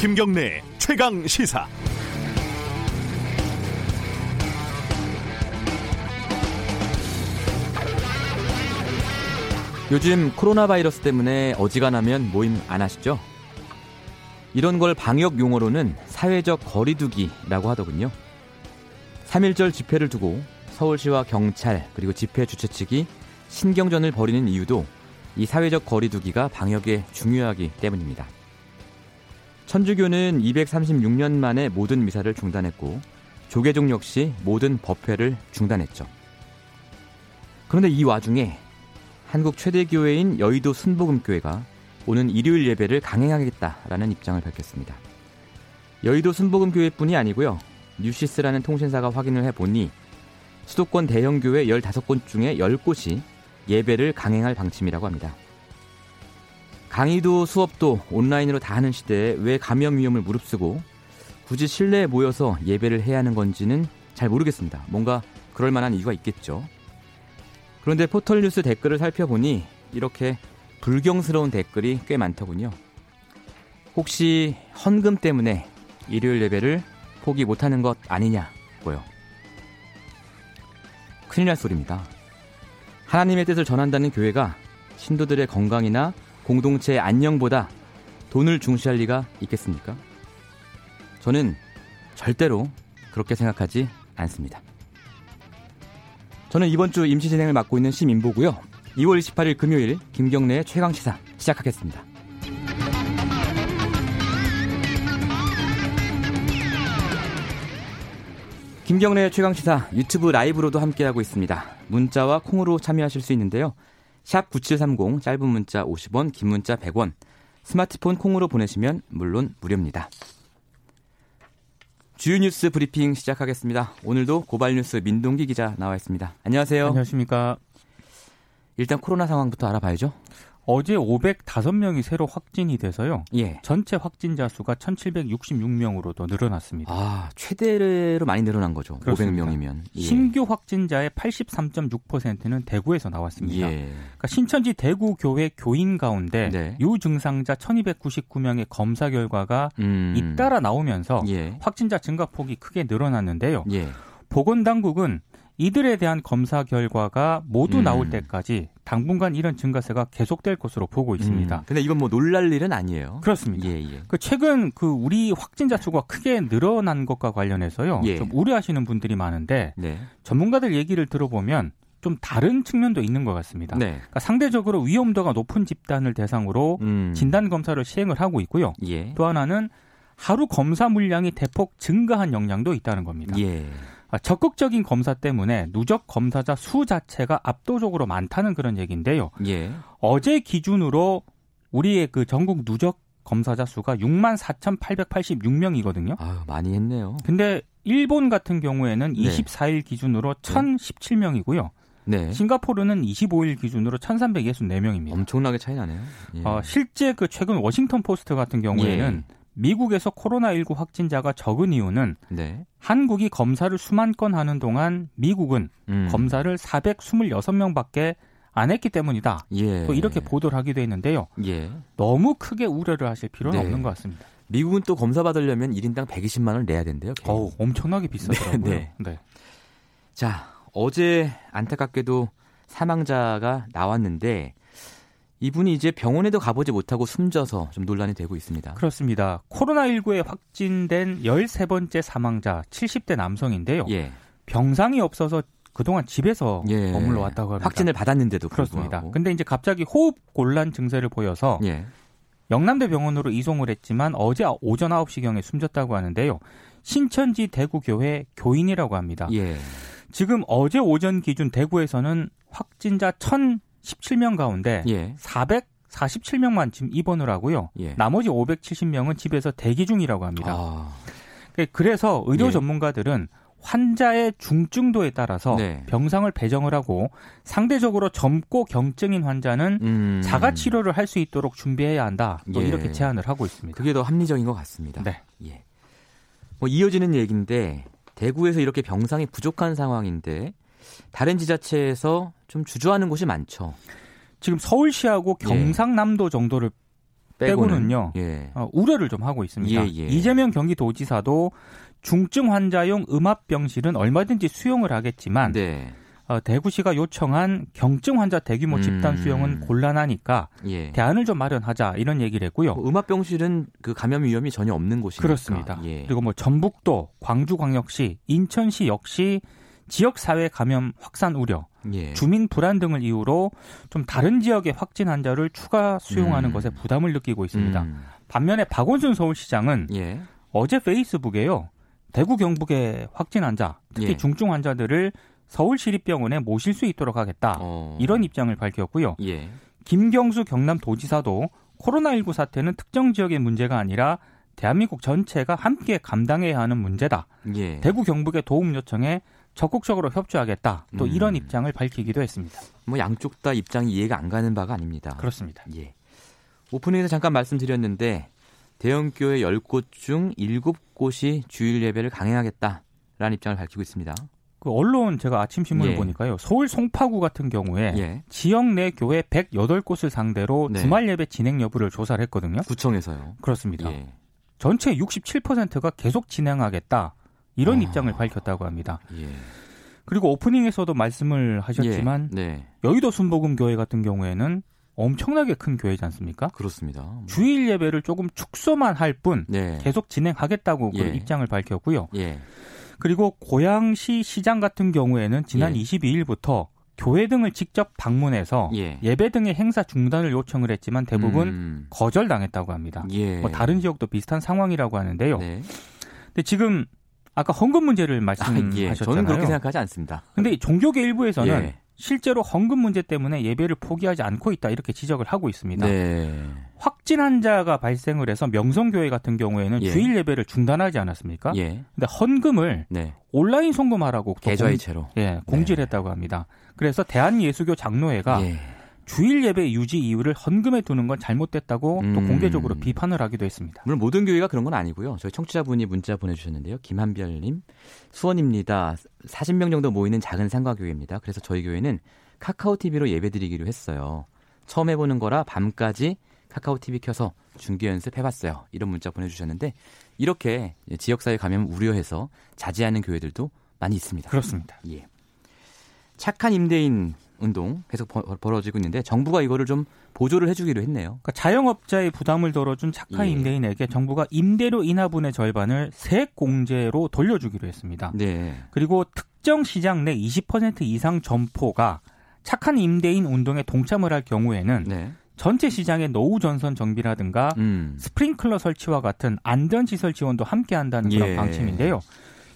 김경래 최강 시사. 요즘 코로나 바이러스 때문에 어지간하면 모임 안 하시죠? 이런 걸 방역 용어로는 사회적 거리두기라고 하더군요. 3.1절 집회를 두고 서울시와 경찰 그리고 집회 주최 측이 신경전을 벌이는 이유도 이 사회적 거리두기가 방역에 중요하기 때문입니다. 천주교는 236년 만에 모든 미사를 중단했고 조계종 역시 모든 법회를 중단했죠. 그런데 이 와중에 한국 최대 교회인 여의도 순복음교회가 오는 일요일 예배를 강행하겠다라는 입장을 밝혔습니다. 여의도 순복음교회뿐이 아니고요. 뉴시스라는 통신사가 확인을 해보니 수도권 대형 교회 15곳 중에 10곳이 예배를 강행할 방침이라고 합니다. 강의도 수업도 온라인으로 다 하는 시대에 왜 감염 위험을 무릅쓰고 굳이 실내에 모여서 예배를 해야 하는 건지는 잘 모르겠습니다. 뭔가 그럴 만한 이유가 있겠죠. 그런데 포털뉴스 댓글을 살펴보니 이렇게 불경스러운 댓글이 꽤 많더군요. 혹시 헌금 때문에 일요일 예배를 포기 못하는 것 아니냐고요. 큰일 날 소리입니다. 하나님의 뜻을 전한다는 교회가 신도들의 건강이나 공동체의 안녕보다 돈을 중시할 리가 있겠습니까? 저는 절대로 그렇게 생각하지 않습니다. 저는 이번 주 임시 진행을 맡고 있는 심인보고요. 2월 28일 금요일 김경래의 최강 시사 시작하겠습니다. 김경래의 최강 시사 유튜브 라이브로도 함께하고 있습니다. 문자와 콩으로 참여하실 수 있는데요. 샵 9730 짧은 문자 50원 긴 문자 100원 스마트폰 콩으로 보내시면 물론 무료입니다. 주요 뉴스 브리핑 시작하겠습니다. 오늘도 고발뉴스 민동기 기자 나와 있습니다. 안녕하세요. 안녕하십니까. 일단 코로나 상황부터 알아봐야죠. 어제 505명이 새로 확진이 돼서요. 예. 전체 확진자 수가 1,766명으로 더 늘어났습니다. 아, 최대로 많이 늘어난 거죠. 그렇습니다. 500명이면. 예. 신규 확진자의 83.6%는 대구에서 나왔습니다. 예. 그러니까 신천지 대구 교회 교인 가운데 네. 유증상자 1,299명의 검사 결과가 음. 잇따라 나오면서 예. 확진자 증가 폭이 크게 늘어났는데요. 예. 보건당국은 이들에 대한 검사 결과가 모두 음. 나올 때까지 당분간 이런 증가세가 계속될 것으로 보고 있습니다. 음. 근데 이건 뭐 놀랄 일은 아니에요. 그렇습니다. 예, 예. 그 최근 그 우리 확진자 수가 크게 늘어난 것과 관련해서요. 예. 좀 우려하시는 분들이 많은데 네. 전문가들 얘기를 들어보면 좀 다른 측면도 있는 것 같습니다. 네. 그러니까 상대적으로 위험도가 높은 집단을 대상으로 음. 진단 검사를 시행을 하고 있고요. 예. 또 하나는 하루 검사 물량이 대폭 증가한 영향도 있다는 겁니다. 예. 아, 적극적인 검사 때문에 누적 검사자 수 자체가 압도적으로 많다는 그런 얘기인데요. 예. 어제 기준으로 우리의 그 전국 누적 검사자 수가 6만 4,886명이거든요. 아, 많이 했네요. 근데 일본 같은 경우에는 네. 24일 기준으로 1,017명이고요. 네. 싱가포르는 25일 기준으로 1,364명입니다. 엄청나게 차이 나네요. 예. 어, 실제 그 최근 워싱턴 포스트 같은 경우에는 예. 미국에서 코로나19 확진자가 적은 이유는 네. 한국이 검사를 수만 건 하는 동안 미국은 음. 검사를 426명밖에 안 했기 때문이다. 예. 또 이렇게 보도를 하기도 했는데요. 예. 너무 크게 우려를 하실 필요는 네. 없는 것 같습니다. 미국은 또 검사 받으려면 1인당 120만 원을 내야 된대요. 어우, 엄청나게 비싸더라고요. 네, 네. 네. 자, 어제 안타깝게도 사망자가 나왔는데 이분이 이제 병원에도 가보지 못하고 숨져서 좀 논란이 되고 있습니다. 그렇습니다. 코로나19에 확진된 13번째 사망자 70대 남성인데요. 예. 병상이 없어서 그동안 집에서 예. 머물러 왔다고 합니다. 확진을 받았는데도 그렇습니다. 불구하고. 근데 이제 갑자기 호흡 곤란 증세를 보여서 예. 영남대 병원으로 이송을 했지만 어제 오전 9시경에 숨졌다고 하는데요. 신천지 대구교회 교인이라고 합니다. 예. 지금 어제 오전 기준 대구에서는 확진자 1 17명 가운데 예. 447명만 지금 입원을 하고요. 예. 나머지 570명은 집에서 대기 중이라고 합니다. 아. 그, 그래서 의료 예. 전문가들은 환자의 중증도에 따라서 네. 병상을 배정을 하고 상대적으로 젊고 경증인 환자는 음. 자가 치료를 할 수 있도록 준비해야 한다. 뭐 예. 이렇게 제안을 하고 있습니다. 그게 더 합리적인 것 같습니다. 네. 예. 뭐 이어지는 얘기인데 대구에서 이렇게 병상이 부족한 상황인데 다른 지자체에서 좀 주저하는 곳이 많죠. 지금 서울시하고 예. 경상남도 정도를 빼고는요 예. 어, 우려를 좀 하고 있습니다. 예, 예. 이재명 경기도지사도 중증 환자용 음압병실은 얼마든지 수용을 하겠지만 네. 어, 대구시가 요청한 경증 환자 대규모 집단 음. 수용은 곤란하니까 예. 대안을 좀 마련하자 이런 얘기를 했고요. 뭐 음압병실은 그 감염 위험이 전혀 없는 곳이니까. 그렇습니다. 예. 그리고 뭐 전북도, 광주광역시, 인천시 역시 지역 사회 감염 확산 우려, 예. 주민 불안 등을 이유로 좀 다른 지역의 확진 환자를 추가 수용하는 음. 것에 부담을 느끼고 있습니다. 음. 반면에 박원순 서울시장은 예. 어제 페이스북에요. 대구 경북의 확진 환자, 특히 예. 중증 환자들을 서울시립병원에 모실 수 있도록 하겠다. 어. 이런 입장을 밝혔고요. 예. 김경수 경남도지사도 코로나19 사태는 특정 지역의 문제가 아니라 대한민국 전체가 함께 감당해야 하는 문제다. 예. 대구 경북의 도움 요청에 적극적으로 협조하겠다. 또 음. 이런 입장을 밝히기도 했습니다. 뭐 양쪽 다 입장이 이해가 안 가는 바가 아닙니다. 그렇습니다. 예. 오프닝에서 잠깐 말씀드렸는데 대형 교회 10곳 중 7곳이 주일 예배를 강행하겠다라는 입장을 밝히고 있습니다. 그 언론 제가 아침 신문을 예. 보니까요. 서울 송파구 같은 경우에 예. 지역 내 교회 108곳을 상대로 네. 주말 예배 진행 여부를 조사를 했거든요. 구청에서요. 그렇습니다. 예. 전체 67%가 계속 진행하겠다. 이런 아. 입장을 밝혔다고 합니다. 예. 그리고 오프닝에서도 말씀을 하셨지만 예. 네. 여의도 순복음 교회 같은 경우에는 엄청나게 큰 교회지 않습니까? 그렇습니다. 뭐. 주일 예배를 조금 축소만 할뿐 네. 계속 진행하겠다고 예. 입장을 밝혔고요. 예. 그리고 고양시 시장 같은 경우에는 지난 예. 22일부터 교회 등을 직접 방문해서 예. 배 등의 행사 중단을 요청을 했지만 대부분 음. 거절당했다고 합니다. 예. 뭐 다른 지역도 비슷한 상황이라고 하는데요. 네. 근데 지금 아까 헌금 문제를 말씀하셨잖아요. 아, 예. 저는 그렇게 생각하지 않습니다. 근데 종교계 일부에서는 예. 실제로 헌금 문제 때문에 예배를 포기하지 않고 있다 이렇게 지적을 하고 있습니다. 네. 확진 환자가 발생을 해서 명성교회 같은 경우에는 예. 주일 예배를 중단하지 않았습니까? 예. 근데 헌금을 네. 온라인 송금하라고 계좌이체로 예, 공지를 네. 했다고 합니다. 그래서 대한예수교 장로회가 예. 주일 예배 유지 이유를 헌금에 두는 건 잘못됐다고 음. 또 공개적으로 비판을 하기도 했습니다. 물론 모든 교회가 그런 건 아니고요. 저희 청취자분이 문자 보내주셨는데요. 김한별님, 수원입니다. 40명 정도 모이는 작은 상가교회입니다. 그래서 저희 교회는 카카오 TV로 예배드리기로 했어요. 처음 해보는 거라 밤까지 카카오 TV 켜서 중계 연습 해봤어요. 이런 문자 보내주셨는데 이렇게 지역사회 감염 우려해서 자제하는 교회들도 많이 있습니다. 그렇습니다. 예. 착한 임대인 운동 계속 벌어지고 있는데 정부가 이거를 좀 보조를 해주기로 했네요. 그러니까 자영업자의 부담을 덜어준 착한 예. 임대인에게 정부가 임대료 인하분의 절반을 세액 공제로 돌려주기로 했습니다. 네. 그리고 특정 시장 내 20% 이상 점포가 착한 임대인 운동에 동참을 할 경우에는 네. 전체 시장의 노후 전선 정비라든가 음. 스프링클러 설치와 같은 안전 시설 지원도 함께 한다는 그런 예. 방침인데요.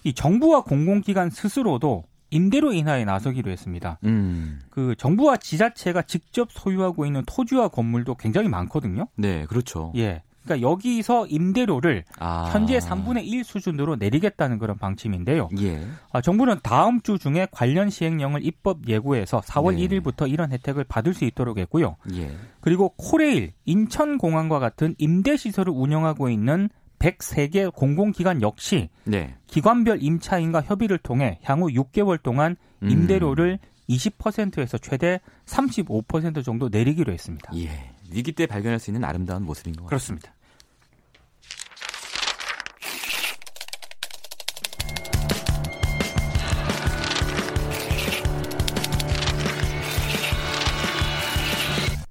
이 정부와 공공기관 스스로도 임대료 인하에 나서기로 했습니다. 음. 그 정부와 지자체가 직접 소유하고 있는 토지와 건물도 굉장히 많거든요. 네, 그렇죠. 예. 그러니까 여기서 임대료를 아. 현재 3분의 1 수준으로 내리겠다는 그런 방침인데요. 예. 아, 정부는 다음 주 중에 관련 시행령을 입법 예고해서 4월 네. 1일부터 이런 혜택을 받을 수 있도록 했고요. 예. 그리고 코레일, 인천공항과 같은 임대 시설을 운영하고 있는 103개 공공기관 역시 네. 기관별 임차인과 협의를 통해 향후 6개월 동안 음. 임대료를 음. 20%에서 최대 35% 정도 내리기로 했습니다. 예. 위기 때 발견할 수 있는 아름다운 모습인 것 같습니다. 그렇습니다.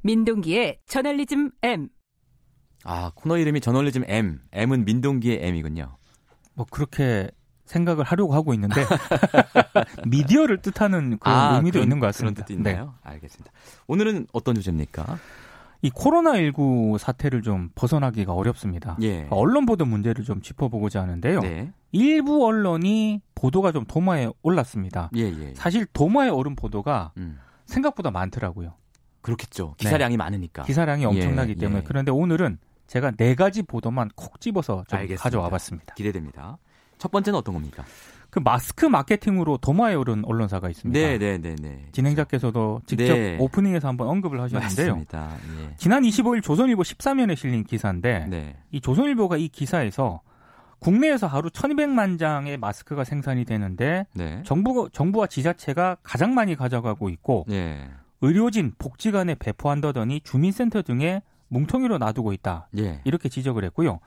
민동기의 저널리즘 M. 아, 코너 이름이 저널리즘 M. M은 민동기의 M이군요. 뭐 그렇게 생각을 하려고 하고 있는데 미디어를 뜻하는 그 아, 의미도 그런, 있는 것 같습니다. 그런 뜻도 있나요? 네. 알겠습니다. 오늘은 어떤 주제입니까? 이 코로나19 사태를 좀 벗어나기가 어렵습니다. 예. 언론 보도 문제를 좀 짚어보고자 하는데요. 네. 일부 언론이 보도가 좀 도마에 올랐습니다. 예, 예. 예. 사실 도마에 오른 보도가 음. 생각보다 많더라고요. 그렇겠죠. 기사량이 네. 많으니까. 기사량이 엄청나기 예, 때문에. 예. 그런데 오늘은 제가 네 가지 보도만 콕 집어서 좀 가져와 봤습니다. 기대됩니다. 첫 번째는 어떤 겁니까? 그 마스크 마케팅으로 도마에 오른 언론사가 있습니다. 네, 네, 네, 네. 진행자께서도 직접 네. 오프닝에서 한번 언급을 하셨는데요. 맞습니다. 예. 지난 25일 조선일보 13면에 실린 기사인데 네. 이 조선일보가 이 기사에서 국내에서 하루 1,200만 장의 마스크가 생산이 되는데 네. 정부 정부와 지자체가 가장 많이 가져가고 있고 네. 의료진, 복지관에 배포한다더니 주민센터 등에 뭉텅이로 놔두고 있다. 예. 이렇게 지적을 했고요.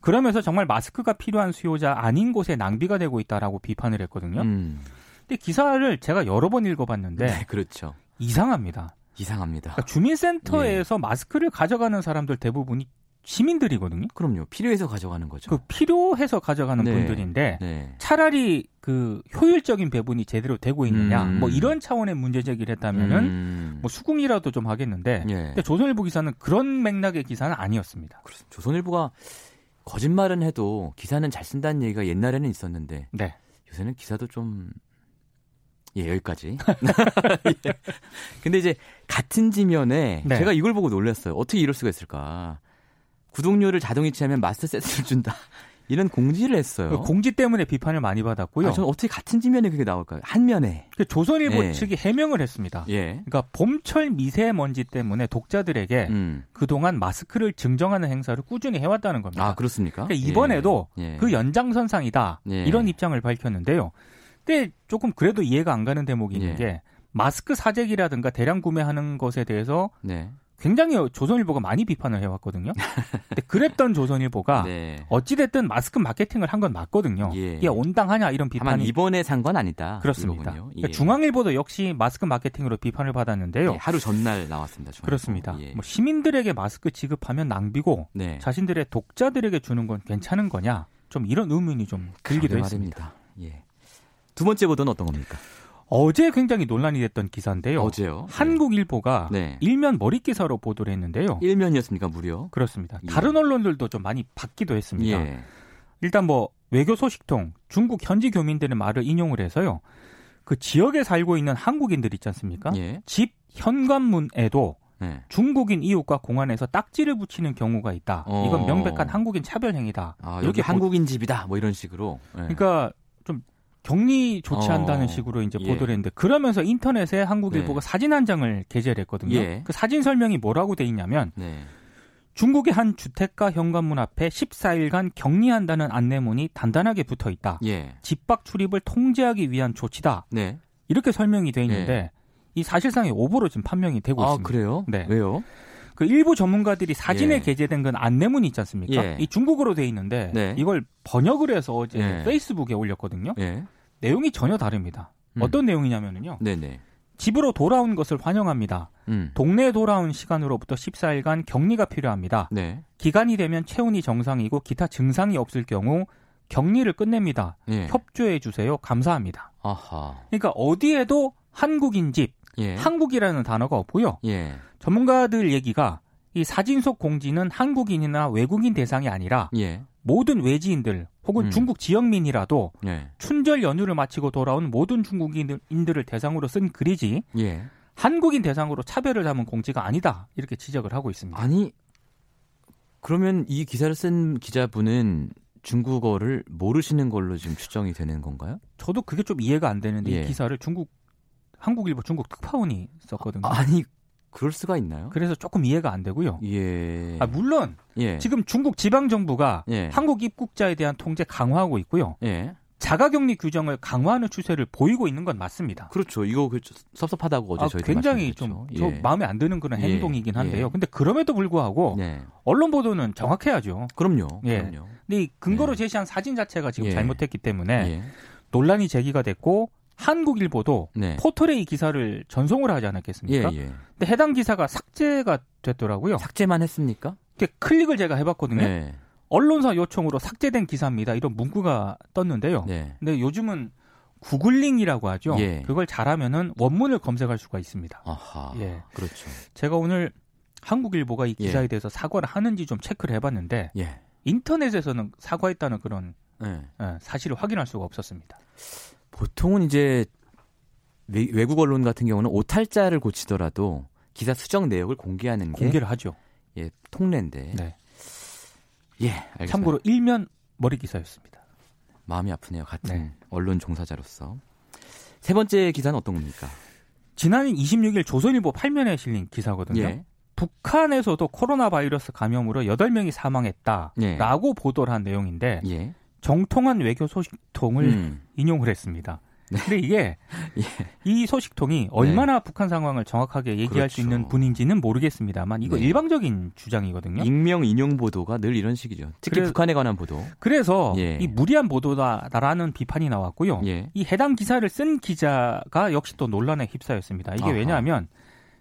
그러면서 정말 마스크가 필요한 수요자 아닌 곳에 낭비가 되고 있다라고 비판을 했거든요. 음. 근데 기사를 제가 여러 번 읽어봤는데 네, 그렇죠. 이상합니다. 이상합니다. 그러니까 주민센터에서 예. 마스크를 가져가는 사람들 대부분이 시민들이거든요. 그럼요. 필요해서 가져가는 거죠. 그 필요해서 가져가는 네. 분들인데 네. 차라리 그 효율적인 배분이 제대로 되고 있느냐 음. 뭐 이런 차원의 문제 제기를 했다면은 음. 뭐 수긍이라도 좀 하겠는데 예. 근데 조선일보 기사는 그런 맥락의 기사는 아니었습니다. 그렇습니다. 조선일보가 거짓말은 해도 기사는 잘 쓴다는 얘기가 옛날에는 있었는데 네. 요새는 기사도 좀 예, 여기까지. 예. 근데 이제 같은 지면에 네. 제가 이걸 보고 놀랐어요. 어떻게 이럴 수가 있을까? 구독료를 자동 이체하면 마스터 세트를 준다. 이런 공지를 했어요. 그 공지 때문에 비판을 많이 받았고요. 아, 저는 어떻게 같은 지면에 그게 나올까요? 한 면에. 그 조선일보 예. 측이 해명을 했습니다. 예. 그러니까 봄철 미세먼지 때문에 독자들에게 음. 그동안 마스크를 증정하는 행사를 꾸준히 해왔다는 겁니다. 아 그렇습니까? 그러니까 이번에도 예. 예. 그 연장선상이다 예. 이런 입장을 밝혔는데요. 근데 조금 그래도 이해가 안 가는 대목이 있는 예. 게 마스크 사재기라든가 대량 구매하는 것에 대해서 네. 굉장히 조선일보가 많이 비판을 해왔거든요. 근데 그랬던 조선일보가 네. 어찌됐든 마스크 마케팅을 한 건 맞거든요. 예. 이게 온당하냐 이런 비판이 이번에 산 건 아니다. 그렇습니다. 그러니까 예. 중앙일보도 역시 마스크 마케팅으로 비판을 받았는데요. 예, 하루 전날 나왔습니다. 중앙일보. 그렇습니다. 예. 뭐 시민들에게 마스크 지급하면 낭비고 네. 자신들의 독자들에게 주는 건 괜찮은 거냐? 좀 이런 의문이 좀 들기도 했습니다. 예. 두 번째 보도는 어떤 겁니까? 어제 굉장히 논란이 됐던 기사인데요. 어제요? 한국일보가 네. 일면 머릿 기사로 보도를 했는데요. 일면이었습니까, 무려? 그렇습니다. 예. 다른 언론들도 좀 많이 받기도 했습니다. 예. 일단 뭐 외교 소식통 중국 현지 교민들의 말을 인용을 해서요. 그 지역에 살고 있는 한국인들 있지 않습니까? 예. 집 현관문에도 네. 중국인 이웃과 공안에서 딱지를 붙이는 경우가 있다. 어. 이건 명백한 한국인 차별 행위다. 아, 이렇게 한국인 집이다. 뭐 이런 식으로. 네. 그러니까 좀 격리 조치한다는 어. 식으로 이제 예. 보도를 했는데 그러면서 인터넷에 한국일보가 네. 사진 한 장을 게재를 했거든요. 예. 그 사진 설명이 뭐라고 돼 있냐면 네. 중국의 한 주택가 현관문 앞에 14일간 격리한다는 안내문이 단단하게 붙어 있다. 예. 집 밖 출입을 통제하기 위한 조치다. 네. 이렇게 설명이 돼 있는데 네. 이 사실상의 오보로 지금 판명이 되고 아, 있습니다. 그래요? 네. 왜요? 그 일부 전문가들이 사진에 예. 게재된 건 안내문이 있지 않습니까? 예. 이 중국어로 돼 있는데 네. 이걸 번역을 해서 어제 예. 페이스북에 올렸거든요. 예. 내용이 전혀 다릅니다. 음. 어떤 내용이냐면요. 네네. 집으로 돌아온 것을 환영합니다. 음. 동네에 돌아온 시간으로부터 14일간 격리가 필요합니다. 네. 기간이 되면 체온이 정상이고 기타 증상이 없을 경우 격리를 끝냅니다. 예. 협조해 주세요. 감사합니다. 아하. 그러니까 어디에도 한국인 집, 예. 한국이라는 단어가 없고요. 예. 전문가들 얘기가 이 사진 속 공지는 한국인이나 외국인 대상이 아니라 예. 모든 외지인들 혹은 음. 중국 지역민이라도 예. 춘절 연휴를 마치고 돌아온 모든 중국인들을 대상으로 쓴 글이지 예. 한국인 대상으로 차별을 담은 공지가 아니다 이렇게 지적을 하고 있습니다. 아니 그러면 이 기사를 쓴 기자분은 중국어를 모르시는 걸로 지금 추정이 되는 건가요? 저도 그게 좀 이해가 안 되는데 이 예. 기사를 중국 한국일보 중국 특파원이 썼거든요. 아, 아니 그럴 수가 있나요? 그래서 조금 이해가 안 되고요. 예. 아, 물론 예. 지금 중국 지방 정부가 예. 한국 입국자에 대한 통제 강화하고 있고요. 예. 자가격리 규정을 강화하는 추세를 보이고 있는 건 맞습니다. 그렇죠. 이거 그 섭섭하다고 어제 아, 저희 굉장히 좀 저 마음에 안 드는 그런 예. 행동이긴 한데요. 예. 근데 그럼에도 불구하고 네. 언론 보도는 정확해야죠. 그럼요. 예. 그럼요. 근데 이 근거로 제시한 사진 자체가 지금 잘못했기 때문에 논란이 제기가 됐고 한국일보도 네. 포털에 이 기사를 전송을 하지 않았겠습니까? 예, 예. 근데 해당 기사가 삭제가 됐더라고요. 삭제만 했습니까? 클릭을 제가 해봤거든요. 네. 언론사 요청으로 삭제된 기사입니다. 이런 문구가 떴는데요. 네. 근데 요즘은 구글링이라고 하죠. 예. 그걸 잘하면은 원문을 검색할 수가 있습니다. 아하. 예. 그렇죠. 제가 오늘 한국일보가 이 기사에 예. 대해서 사과를 하는지 좀 체크를 해봤는데 예. 인터넷에서는 사과했다는 그런 예. 예 사실을 확인할 수가 없었습니다. 보통은 이제 외국 언론 같은 경우는 오탈자를 고치더라도 기사 수정 내역을 공개하는 게 공개를 하죠. 예, 통례인데. 네. 예, 알겠습니다. 참고로 일면 머리 기사였습니다. 마음이 아프네요. 같은 네. 언론 종사자로서. 세 번째 기사는 어떤 겁니까? 지난 26일 조선일보 8면에 실린 기사거든요. 예. 북한에서도 코로나 바이러스 감염으로 8명이 사망했다라고 예. 보도를 한 내용인데 예. 정통한 외교 소식통을 음. 인용을 했습니다. 네. 근데 이게 예. 이 소식통이 얼마나 네. 북한 상황을 정확하게 얘기할 그렇죠. 수 있는 분인지는 모르겠습니다만 이거 네. 일방적인 주장이거든요. 익명 인용 보도가 늘 이런 식이죠. 특히 그래, 북한에 관한 보도. 그래서 예. 이 무리한 보도다라는 비판이 나왔고요. 예. 이 해당 기사를 쓴 기자가 역시 또 논란에 휩싸였습니다. 이게 아하. 왜냐하면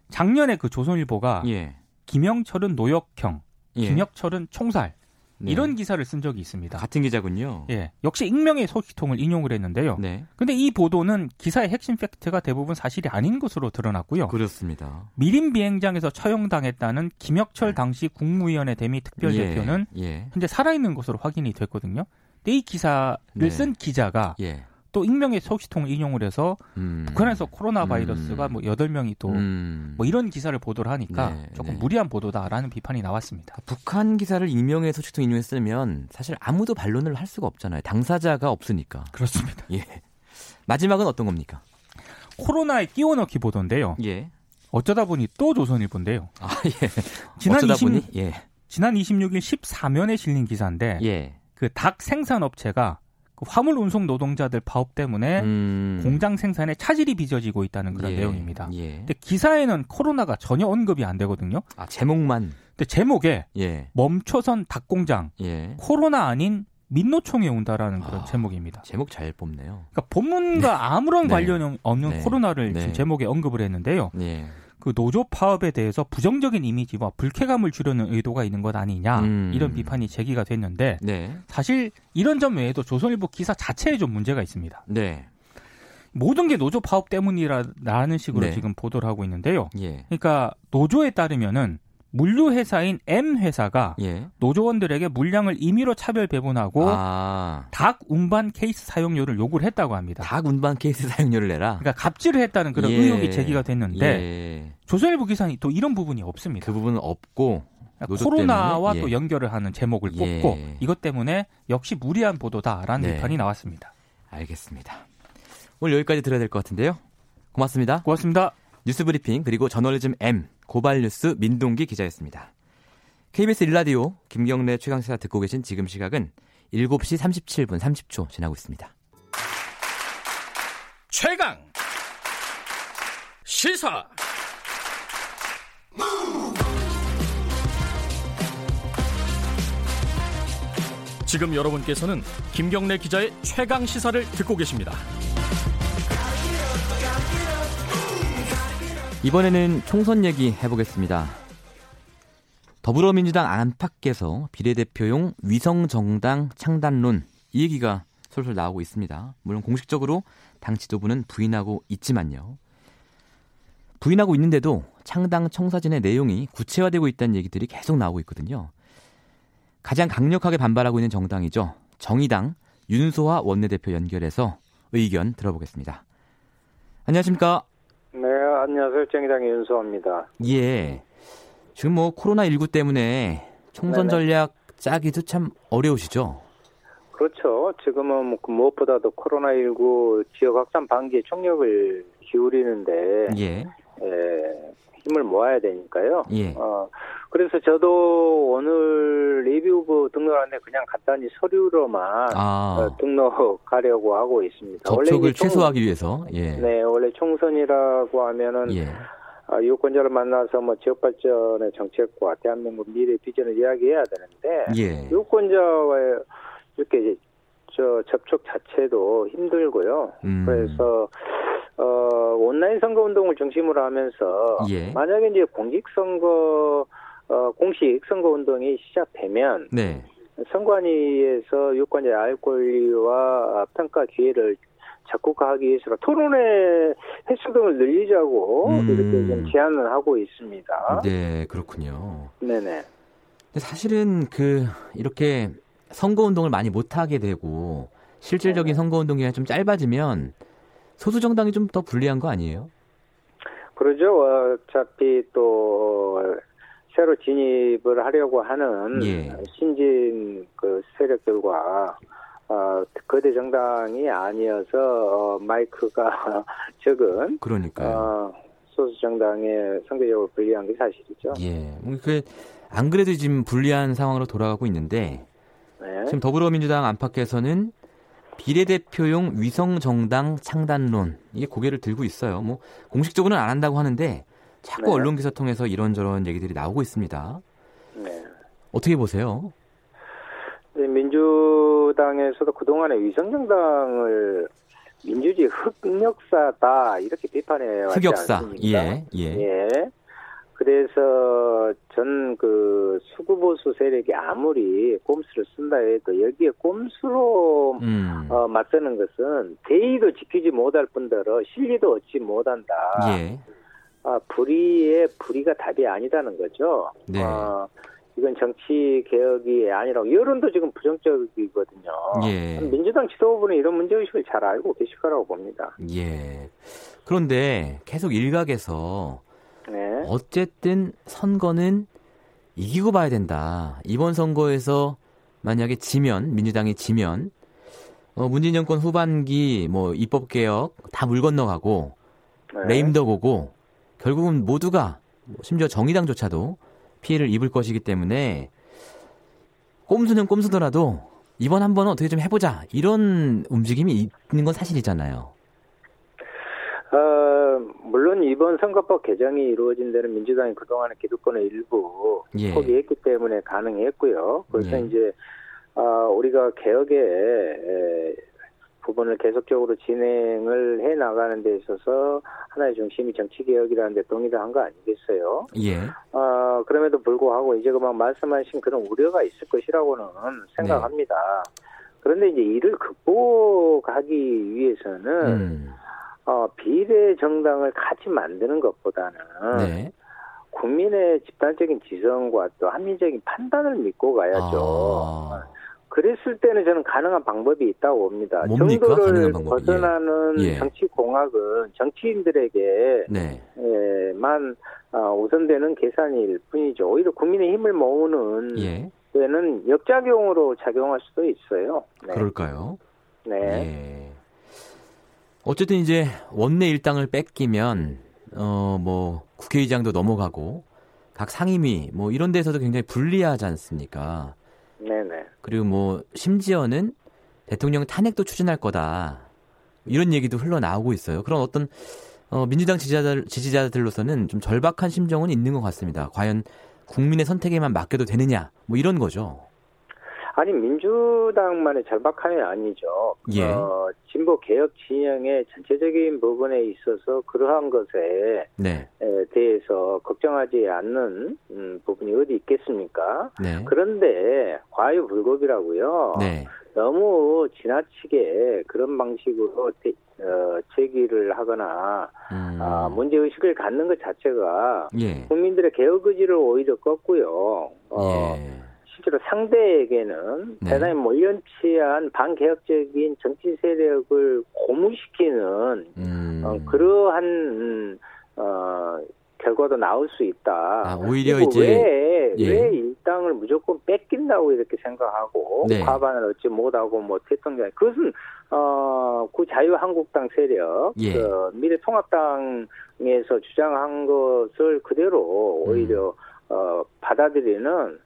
작년에 그 조선일보가 예. 김영철은 노역형, 예. 김혁철은 총살 네. 이런 기사를 쓴 적이 있습니다. 같은 기자군요. 예. 역시 익명의 소식통을 인용을 했는데요. 네. 근데 이 보도는 기사의 핵심 팩트가 대부분 사실이 아닌 것으로 드러났고요. 그렇습니다. 미림 비행장에서 처형당했다는 김혁철 네. 당시 국무위원회 대미 특별대표는 예. 예. 현재 살아있는 것으로 확인이 됐거든요. 근데 이 기사를 네. 쓴 기자가 예. 또 익명의 소식통을 인용을 해서 음. 북한에서 코로나 바이러스가 음. 뭐 8명이 또뭐 음. 이런 기사를 보도를 하니까 네, 조금 네. 무리한 보도다라는 비판이 나왔습니다. 북한 기사를 익명의 소식통 인용했으면 사실 아무도 반론을 할 수가 없잖아요. 당사자가 없으니까. 그렇습니다. 예. 마지막은 어떤 겁니까? 코로나에 끼워넣기 보도인데요. 예. 어쩌다 보니 또 조선일보인데요. 아, 예. 지난 20, 보니? 예. 지난 26일 14면에 실린 기사인데 예. 그닭 생산 업체가 그 화물 운송 노동자들 파업 때문에 음. 공장 생산에 차질이 빚어지고 있다는 그런 예. 내용입니다. 예. 근데 기사에는 코로나가 전혀 언급이 안 되거든요. 아 제목만. 근데 제목에 예. 멈춰선 닭공장 예. 코로나 아닌 민노총에 온다라는 그런 아, 제목입니다. 제목 잘 뽑네요. 그러니까 본문과 네. 아무런 네. 관련 없는 네. 코로나를 네. 제목에 언급을 했는데요. 네. 그 노조 파업에 대해서 부정적인 이미지와 불쾌감을 주려는 의도가 있는 것 아니냐 음. 이런 비판이 제기가 됐는데 네. 사실 이런 점 외에도 조선일보 기사 자체에 좀 문제가 있습니다. 네. 모든 게 노조 파업 때문이라는 식으로 네. 지금 보도를 하고 있는데요. 예. 그러니까 노조에 따르면은 물류 회사인 M 회사가 예. 노조원들에게 물량을 임의로 차별 배분하고 아. 닭 운반 케이스 사용료를 요구를 했다고 합니다. 닭 운반 케이스 사용료를 내라. 그러니까 갑질을 했다는 그런 예. 의혹이 제기가 됐는데 예. 조선일보 기사는 또 이런 부분이 없습니다. 그 부분은 없고 그러니까 코로나와 또 예. 연결을 하는 제목을 예. 뽑고 이것 때문에 역시 무리한 보도다라는 네. 비판이 나왔습니다. 알겠습니다. 오늘 여기까지 들어야 될 것 같은데요. 고맙습니다. 고맙습니다. 뉴스브리핑 그리고 저널리즘 M 고발뉴스 민동기 기자였습니다. KBS 일라디오 김경래 최강시사 듣고 계신 지금 시각은 7시 37분 30초 지나고 있습니다. 최강 시사 지금 여러분께서는 김경래 기자의 최강 시사를 듣고 계십니다. 이번에는 총선 얘기 해보겠습니다. 더불어민주당 안팎에서 비례대표용 위성정당 창단론 이 얘기가 솔솔 나오고 있습니다. 물론 공식적으로 당 지도부는 부인하고 있지만요. 부인하고 있는데도 창당 청사진의 내용이 구체화되고 있다는 얘기들이 계속 나오고 있거든요. 가장 강력하게 반발하고 있는 정당이죠. 정의당 윤소화 원내대표 연결해서 의견 들어보겠습니다. 안녕하십니까? 네, 안녕하세요. 정의당의 윤소입니다. 예. 지금 뭐 코로나19 때문에 총선 네네. 전략 짜기도 참 어려우시죠? 그렇죠. 지금은 뭐그 무엇보다도 코로나19 지역 확산 방기에 총력을 기울이는데 예. 예, 힘을 모아야 되니까요. 예. 어, 그래서 저도 오늘 리뷰부 등록하는데 그냥 간단히 서류로만 아. 어, 등록하려고 하고 있습니다. 접촉을 최소화하기 위해서. 예. 네, 원래 총선이라고 하면은 예. 아, 유권자를 만나서 뭐 지역 발전의 정책과 대한민국 미래 비전을 이야기해야 되는데 예. 유권자와의 이렇게 저 접촉 자체도 힘들고요. 음. 그래서 어 온라인 선거 운동을 중심으로 하면서 예. 만약에 이제 공직 선거 어 공식 선거 운동이 시작되면 네. 선관위에서 유권자의 알 권리와 평가 기회를 적극화하기 위해서 토론회 횟수 등을 늘리자고 음. 이렇게 좀 제안을 하고 있습니다. 네, 그렇군요. 네네. 사실은 그 이렇게 선거 운동을 많이 못 하게 되고 실질적인 네. 선거 운동이 좀 짧아지면 소수 정당이 좀 더 불리한 거 아니에요? 그러죠. 어차피 또 새로 진입을 하려고 하는 예. 신진 그 세력들과 어, 거대 정당이 아니어서 어, 마이크가 적은 그러니까 어, 소수 정당의 선거적으로 불리한 게 사실이죠. 예, 그안 그래도 지금 불리한 상황으로 돌아가고 있는데 네. 지금 더불어민주당 안팎에서는 비례대표용 위성정당 창단론 이게 고개를 들고 있어요. 뭐 공식적으로는 안 한다고 하는데 자꾸 네. 언론 기사 통해서 이런저런 얘기들이 나오고 있습니다. 네. 어떻게 보세요? 네, 민주당에서도 그동안에 위성정당을 민주주의 흑역사다 이렇게 비판해 왔지 흑역사. 않습니까? 예, 예. 예. 그래서 전 그 수구보수 세력이 아무리 꼼수를 쓴다 해도 여기에 꼼수로 음. 어, 맞서는 것은 대의도 지키지 못할 뿐더러 실리도 얻지 못한다. 예. 아, 불의의 불의가 답이 아니다는 거죠. 네. 어, 이건 정치 개혁이 아니라고 여론도 지금 부정적이거든요. 예. 민주당 지도부는 이런 문제 의식을 잘 알고 계실 거라고 봅니다. 예. 그런데 계속 일각에서 네. 어쨌든 선거는 이기고 봐야 된다. 이번 선거에서 만약에 지면 민주당이 지면 어, 문재인 정권 후반기 뭐 입법 개혁 다 물 건너가고 네. 레임덕 오고 결국은 모두가 뭐 심지어 정의당조차도 피해를 입을 것이기 때문에 꼼수는 꼼수더라도 이번 한 번은 어떻게 좀 해보자 이런 움직임이 있는 건 사실이잖아요. 어, 물론 이번 선거법 개정이 이루어진 데는 민주당이 그동안의 기득권을 일부 예. 포기했기 때문에 가능했고요. 그래서 예. 이제 어, 우리가 개혁의 부분을 계속적으로 진행을 해 나가는 데 있어서 하나의 중심이 정치 개혁이라는 데 동의를 한 거 아니겠어요? 예. 어, 그럼에도 불구하고 이제 그만 말씀하신 그런 우려가 있을 것이라고는 생각합니다. 네. 그런데 이제 이를 극복하기 위해서는 음. 어, 비례 정당을 같이 만드는 것보다는 네. 국민의 집단적인 지성과 또 합리적인 판단을 믿고 가야죠. 아. 그랬을 때는 저는 가능한 방법이 있다고 봅니다. 뭡니까? 정도를 벗어나는 예. 정치 공학은 정치인들에게만 네. 예, 어, 우선되는 계산일 뿐이죠. 오히려 국민의 힘을 모으는 예. 데는 역작용으로 작용할 수도 있어요. 네. 그럴까요? 네. 예. 어쨌든 이제 원내 일당을 뺏기면 어 뭐 국회의장도 넘어가고 각 상임위 뭐 이런 데서도 굉장히 불리하지 않습니까? 네네. 그리고 뭐 심지어는 대통령 탄핵도 추진할 거다. 이런 얘기도 흘러나오고 있어요. 그런 어떤 어, 민주당 지지자들, 지지자들로서는 좀 절박한 심정은 있는 것 같습니다. 과연 국민의 선택에만 맡겨도 되느냐, 뭐 이런 거죠. 아니 민주당만의 절박함이 아니죠. 예. 어, 진보 개혁 진영의 전체적인 부분에 있어서 그러한 것에 네. 대해서 걱정하지 않는 음, 부분이 어디 있겠습니까? 네. 그런데 과유불급이라고요. 네. 너무 지나치게 그런 방식으로 대, 어, 제기를 하거나 음. 아, 문제 의식을 갖는 것 자체가 예. 국민들의 개혁 의지를 오히려 껐고요. 어, 예. 실제로 상대에게는 네. 대단히 몰연치한 반개혁적인 정치 세력을 고무시키는 음. 어, 그러한 어, 결과도 나올 수 있다. 아, 오히려 이제 왜, 예. 왜 일당을 무조건 뺏긴다고 이렇게 생각하고 네. 과반을 얻지 못하고 뭐 대통령 그것은 어, 그 자유한국당 세력, 예. 그 미래통합당에서 주장한 것을 그대로 오히려 음. 어, 받아들이는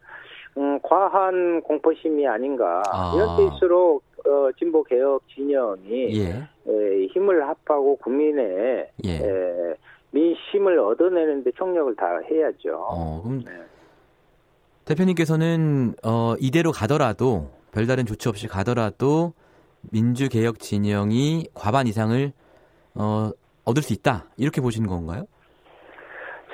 음, 과한 공포심이 아닌가 아. 이럴 때일수록 어, 진보 개혁 진영이 예. 에, 힘을 합하고 국민의 예. 에, 민심을 얻어내는데 총력을 다해야죠. 어, 그럼 네. 대표님께서는 어, 이대로 가더라도 별다른 조치 없이 가더라도 민주개혁 진영이 과반 이상을 어, 얻을 수 있다 이렇게 보시는 건가요?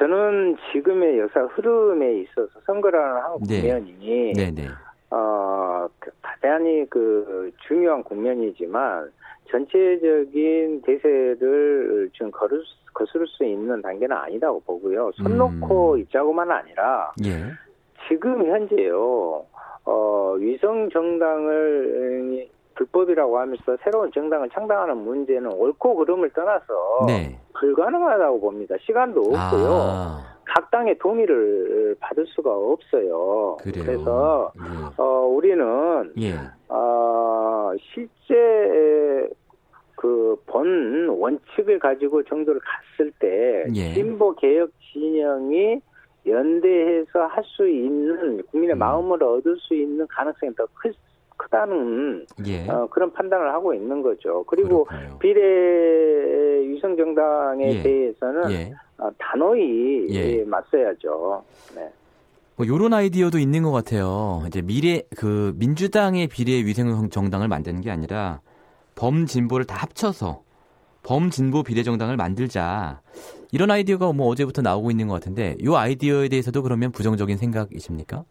저는 지금의 역사 흐름에 있어서 선거라는 한 네. 국면이 네. 네. 어, 그 대단히 그 중요한 국면이지만 전체적인 대세를 지금 거를, 거스를 수 있는 단계는 아니다고 보고요. 손 놓고 음. 있자고만 아니라 예. 지금 현재요. 어, 위성 정당을 불법이라고 하면서 새로운 정당을 창당하는 문제는 옳고 그름을 떠나서 네. 불가능하다고 봅니다. 시간도 없고요. 아. 각 당의 동의를 받을 수가 없어요. 그래요. 그래서 예. 어, 우리는 예. 어, 실제 그 본 원칙을 가지고 정도를 갔을 때 예. 진보 개혁 진영이 연대해서 할 수 있는 국민의 음. 마음을 얻을 수 있는 가능성이 더 클, 크다는 예. 어, 그런 판단을 하고 있는 거죠. 그리고 그렇군요. 비례 위성 정당에 예. 대해서는 예. 어, 단호히 예. 맞서야죠. 네. 뭐 요런 아이디어도 있는 것 같아요. 이제 미래 그 민주당의 비례 위생 정당을 만드는 게 아니라 범진보를 다 합쳐서 범진보 비례정당을 만들자. 이런 아이디어가 뭐 어제부터 나오고 있는 것 같은데 이 아이디어에 대해서도 그러면 부정적인 생각이십니까?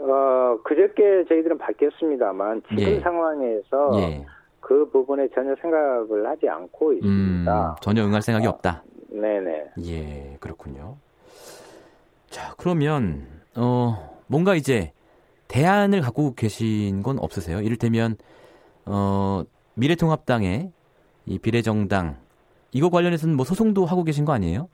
어 그저께 저희들은 밝혔습니다만 지금 예. 상황에서 예. 그 부분에 전혀 생각을 하지 않고 있습니다. 음, 전혀 응할 생각이 어, 없다. 네네. 예 그렇군요. 자 그러면 어 뭔가 이제 대안을 갖고 계신 건 없으세요? 이를테면 어 미래통합당의 이 비례정당 이거 관련해서는 뭐 소송도 하고 계신 거 아니에요?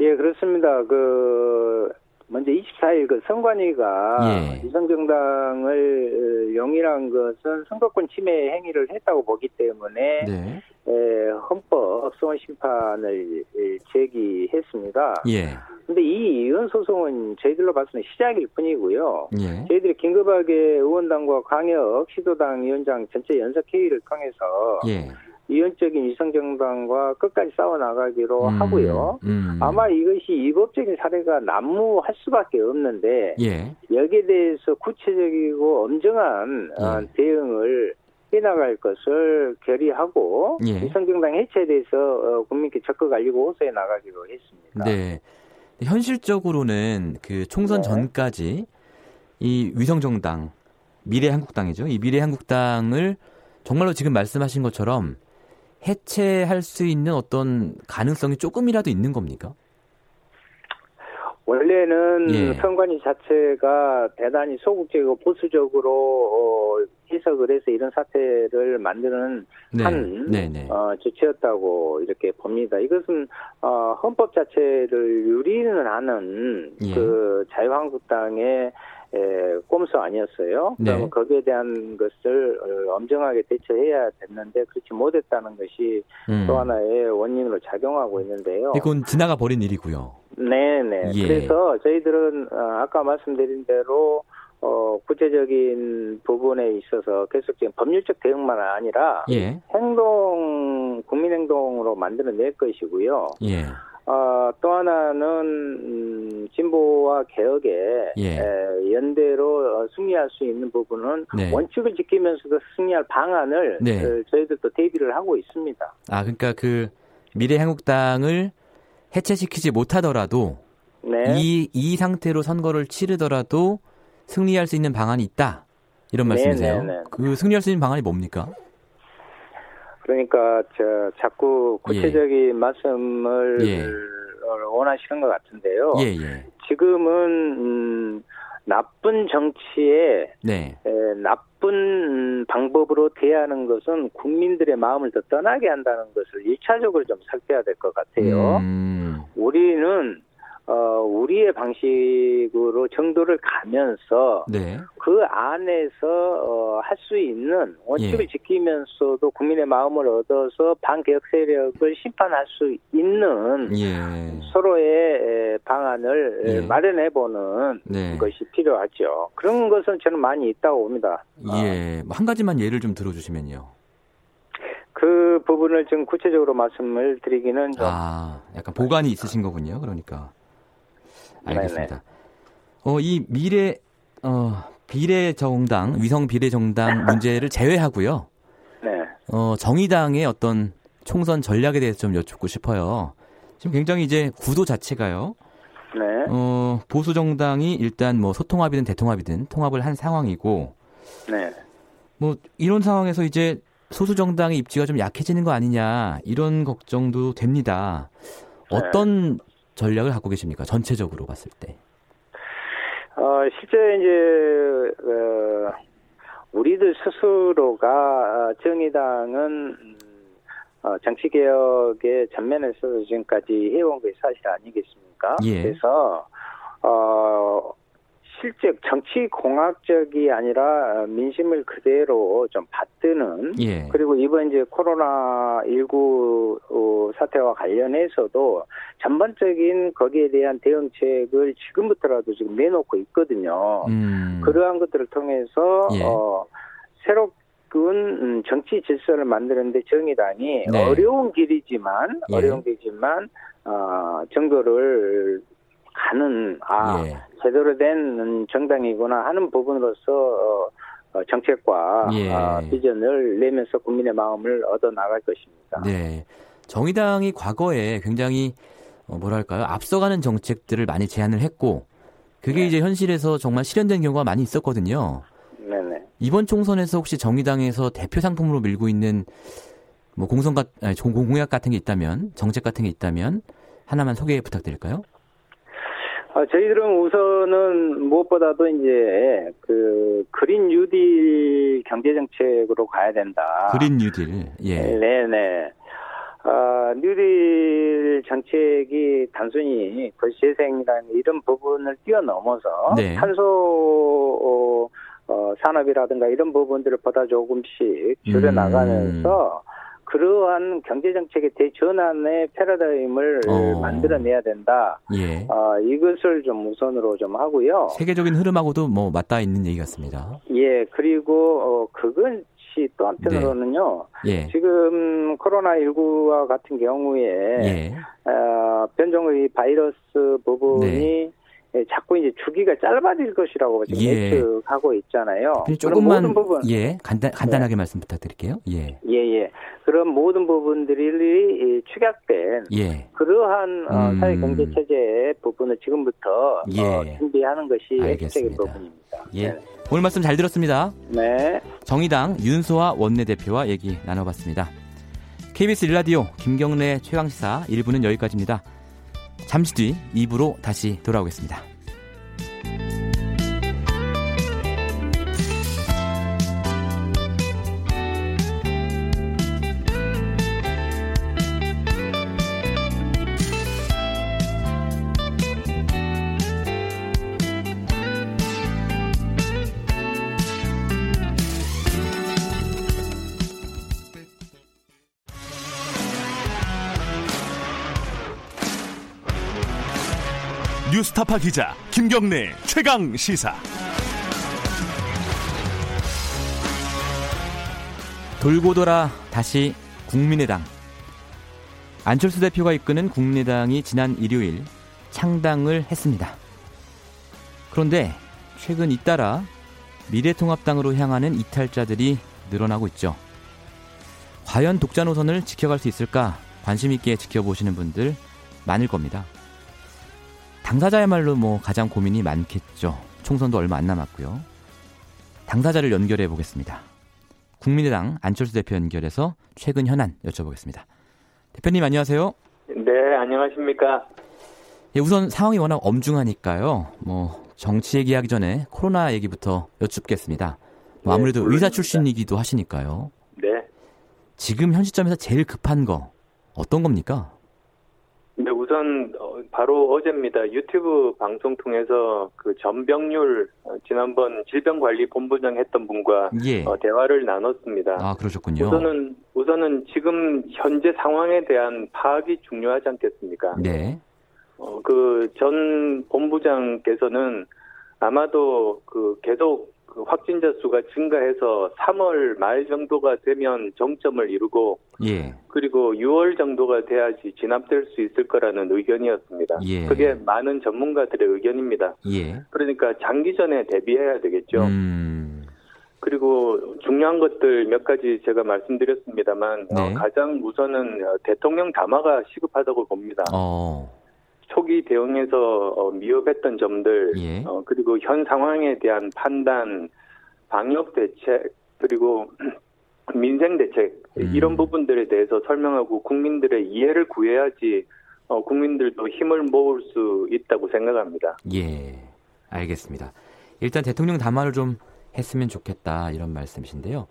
예, 그렇습니다. 그 먼저 24일 그 선관위가 예. 위성정당을 용인한 것은 선거권 침해 행위를 했다고 보기 때문에 네. 에, 헌법 소원 심판을 제기했습니다. 예. 근데 이 이혼 소송은 저희들로 봐서는 시작일 뿐이고요. 예. 저희들이 긴급하게 의원당과 광역 시도당 위원장 전체 연석 회의를 통해서 예. 이원적인 위성정당과 끝까지 싸워 나가기로 음, 하고요. 음. 아마 이것이 위법적인 사례가 난무할 수밖에 없는데 예. 여기에 대해서 구체적이고 엄정한 예. 어, 대응을 해나갈 것을 결의하고 예. 위성정당 해체에 대해서 어, 국민께 적극 알리고 호소해 나가기로 했습니다. 네. 현실적으로는 그 총선 네. 전까지 이 위성정당 미래한국당이죠. 이 미래한국당을 정말로 지금 말씀하신 것처럼 해체할 수 있는 어떤 가능성이 조금이라도 있는 겁니까? 원래는 예. 선관위 자체가 대단히 소극적이고 보수적으로 어, 해석을 해서 이런 사태를 만드는 네. 한 네, 네. 어, 조치였다고 이렇게 봅니다. 이것은 어, 헌법 자체를 유리는 하는 예. 그 자유한국당의 에, 꼼수 아니었어요. 네. 거기에 대한 것을 어, 엄정하게 대처해야 됐는데 그렇지 못했다는 것이 음. 또 하나의 원인으로 작용하고 있는데요. 그건 지나가 버린 일이고요. 네네. 예. 그래서 저희들은 어, 아까 말씀드린 대로 어, 구체적인 부분에 있어서 계속적인 법률적 대응만 아니라 예. 행동 국민행동으로 만들어낼 것이고요. 예. 어, 또 하나는 음, 진보와 개혁에 예. 에, 연대로 어, 승리할 수 있는 부분은 네. 원칙을 지키면서도 승리할 방안을 네. 어, 저희들도 대비를 하고 있습니다. 아 그러니까 그 미래한국당을 해체시키지 못하더라도 네. 이, 이 상태로 선거를 치르더라도 승리할 수 있는 방안이 있다 이런 네, 말씀이세요? 네, 네. 그 승리할 수 있는 방안이 뭡니까? 그러니까 저 자꾸 구체적인 예. 말씀을 예. 원하시는 것 같은데요. 예, 예. 지금은 음, 나쁜 정치에 네. 에, 나쁜 방법으로 대하는 것은 국민들의 마음을 더 떠나게 한다는 것을 일차적으로 좀 살펴야 될 것 같아요. 음. 우리는 어, 우리의 방식으로 정도를 가면서 네. 그 안에서 어, 할 수 있는 원칙을 예. 지키면서도 국민의 마음을 얻어서 반개혁 세력을 심판할 수 있는 예. 서로의 방안을 예. 마련해보는 네. 것이 필요하죠. 그런 것은 저는 많이 있다고 봅니다. 예, 뭐한 가지만 예를 좀 들어주시면요. 그 부분을 좀 구체적으로 말씀을 드리기는 좀 아, 약간 보관이 있으신 거군요. 그러니까. 알겠습니다. 어, 이 미래 어, 비례 정당, 위성 비례 정당 문제를 제외하고요. 네. 어, 정의당의 어떤 총선 전략에 대해서 좀 여쭙고 싶어요. 지금 굉장히 이제 구도 자체가요. 네. 어, 보수 정당이 일단 뭐 소통합이든 대통합이든 통합을 한 상황이고. 네. 뭐 이런 상황에서 이제 소수 정당의 입지가 좀 약해지는 거 아니냐 이런 걱정도 됩니다. 어떤 네. 전략을 갖고 계십니까? 전체적으로 봤을 때. 어, 실제 이제 어, 우리들 스스로가 정의당은 어, 정치 개혁의 전면에서 지금까지 해온 게 사실 아니겠습니까? 예. 그래서 어, 실제 정치 공학적이 아니라 민심을 그대로 좀 받드는 예. 그리고 이번 이제 코로나 19 사태와 관련해서도 전반적인 거기에 대한 대응책을 지금부터라도 지금 내놓고 있거든요. 음. 그러한 것들을 통해서 예. 어, 새롭 은 정치 질서를 만드는데 정의당이 네. 어려운 길이지만 예. 어려운 길이지만 어, 정도를 가는 아 예. 제대로 된 정당이구나 하는 부분으로서 어, 어, 정책과 예. 어, 비전을 내면서 국민의 마음을 얻어 나갈 것입니다. 네. 정의당이 과거에 굉장히 어, 뭐랄까요 앞서가는 정책들을 많이 제안을 했고 그게 네. 이제 현실에서 정말 실현된 경우가 많이 있었거든요. 네네. 이번 총선에서 혹시 정의당에서 대표 상품으로 밀고 있는 뭐 공선 같 아니, 공약 같은 게 있다면 정책 같은 게 있다면 하나만 소개 부탁드릴까요? 아, 저희들은 우선은 무엇보다도 이제 그 그린 뉴딜 경제 정책으로 가야 된다. 그린 뉴딜. 예. 네네. 아, 뉴딜 정책이 단순히 도시재생이라는 이런 부분을 뛰어넘어서 네. 탄소 어, 산업이라든가 이런 부분들을 보다 조금씩 줄여 나가면서 음. 그러한 경제 정책의 대전환의 패러다임을 어. 만들어내야 된다. 예. 어, 이것을 좀 우선으로 좀 하고요. 세계적인 흐름하고도 뭐 맞닿아 있는 얘기 같습니다. 예, 그리고 어, 그것이 또 한편으로는요. 네. 예. 지금 코로나 19와 같은 경우에 예. 어, 변종의 바이러스 부분이 네. 예, 자꾸 이제 주기가 짧아질 것이라고 지금 예. 예측하고 있잖아요. 조금만 모든 부분 예 간단 간단하게 네. 말씀 부탁드릴게요. 예. 예 예. 그런 모든 부분들이 축약된 예. 그러한 어, 음. 사회 경제 체제의 부분을 지금부터 예. 어, 준비하는 것이 핵심적인 부분입니다. 예. 네. 오늘 말씀 잘 들었습니다. 네. 정의당 윤소아 원내대표와 얘기 나눠봤습니다. KBS 일라디오 김경래 최강시사 1부는 여기까지입니다. 잠시 뒤 2부로 다시 돌아오겠습니다. 뉴스타파 기자 김경래 최강 시사. 돌고 돌아 다시 국민의당. 안철수 대표가 이끄는 국민의당이 지난 일요일 창당을 했습니다. 그런데 최근 잇따라 미래통합당으로 향하는 이탈자들이 늘어나고 있죠. 과연 독자 노선을 지켜갈 수 있을까 관심 있게 지켜보시는 분들 많을 겁니다. 당사자야말로 뭐 가장 고민이 많겠죠. 총선도 얼마 안 남았고요. 당사자를 연결해 보겠습니다. 국민의당 안철수 대표 연결해서 최근 현안 여쭤보겠습니다. 대표님 안녕하세요. 네, 안녕하십니까. 예, 우선 상황이 워낙 엄중하니까요. 뭐 정치 얘기하기 전에 코로나 얘기부터 여쭙겠습니다. 뭐 네, 아무래도 네, 의사 출신이기도 하시니까요. 네. 지금 현 시점에서 제일 급한 거 어떤 겁니까? 네, 우선 어, 바로 어제입니다. 유튜브 방송 통해서 그 전병률 어, 지난번 질병관리본부장 했던 분과 예. 어, 대화를 나눴습니다. 아 그러셨군요. 우선은 우선은 지금 현재 상황에 대한 파악이 중요하지 않겠습니까? 네. 어, 그 전 본부장께서는 아마도 그 계속 그 확진자 수가 증가해서 3월 말 정도가 되면 정점을 이루고 예. 그리고 6월 정도가 돼야지 진압될 수 있을 거라는 의견이었습니다. 예. 그게 많은 전문가들의 의견입니다. 예. 그러니까 장기전에 대비해야 되겠죠. 음. 그리고 중요한 것들 몇 가지 제가 말씀드렸습니다만 네. 어, 가장 우선은 대통령 담화가 시급하다고 봅니다. 어. 초기 대응에서 어, 미흡했던 점들 예. 어, 그리고 현 상황에 대한 판단, 방역 대책 그리고 민생 대책 음. 이런 부분들에 대해서 설명하고 국민들의 이해를 구해야지 어, 국민들도 힘을 모을 수 있다고 생각합니다. 예, 알겠습니다. 일단 대통령 담화를 좀 했으면 좋겠다 이런 말씀이신데요.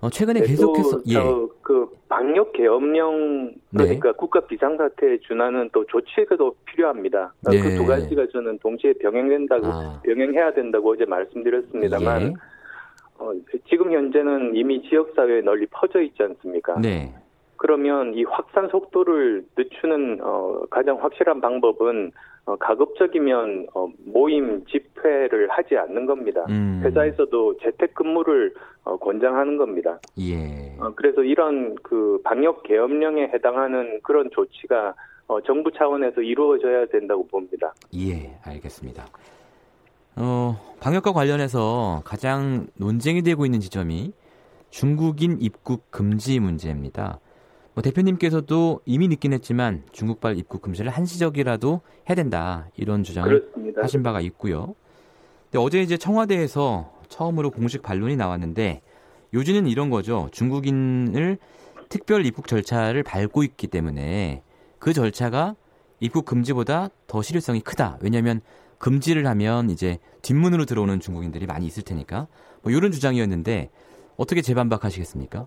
어, 최근에 계속해서 예. 그 방역 계엄령 그러니까 네. 국가 비상사태에 준하는 또 조치가 도 필요합니다. 네. 그두 가지가 저는 동시에 병행된다고 아. 병행해야 된다고 어제 말씀드렸습니다만 예. 어, 지금 현재는 이미 지역 사회에 널리 퍼져 있지 않습니까? 네. 그러면 이 확산 속도를 늦추는 어, 가장 확실한 방법은 어, 가급적이면 어, 모임 집회를 하지 않는 겁니다. 음. 회사에서도 재택근무를 어, 권장하는 겁니다. 예. 어, 그래서 이런 그 방역 계엄령에 해당하는 그런 조치가 어, 정부 차원에서 이루어져야 된다고 봅니다. 예, 알겠습니다. 어, 방역과 관련해서 가장 논쟁이 되고 있는 지점이 중국인 입국 금지 문제입니다. 뭐 대표님께서도 이미 늦긴 했지만 중국발 입국 금지를 한시적이라도 해야 된다 이런 주장을 그렇습니다. 하신 바가 있고요. 근데 어제 이제 청와대에서 처음으로 공식 반론이 나왔는데 요지는 이런 거죠. 중국인을 특별 입국 절차를 밟고 있기 때문에 그 절차가 입국 금지보다 더 실효성이 크다. 왜냐하면 금지를 하면 이제 뒷문으로 들어오는 중국인들이 많이 있을 테니까 뭐 이런 주장이었는데 어떻게 재반박하시겠습니까?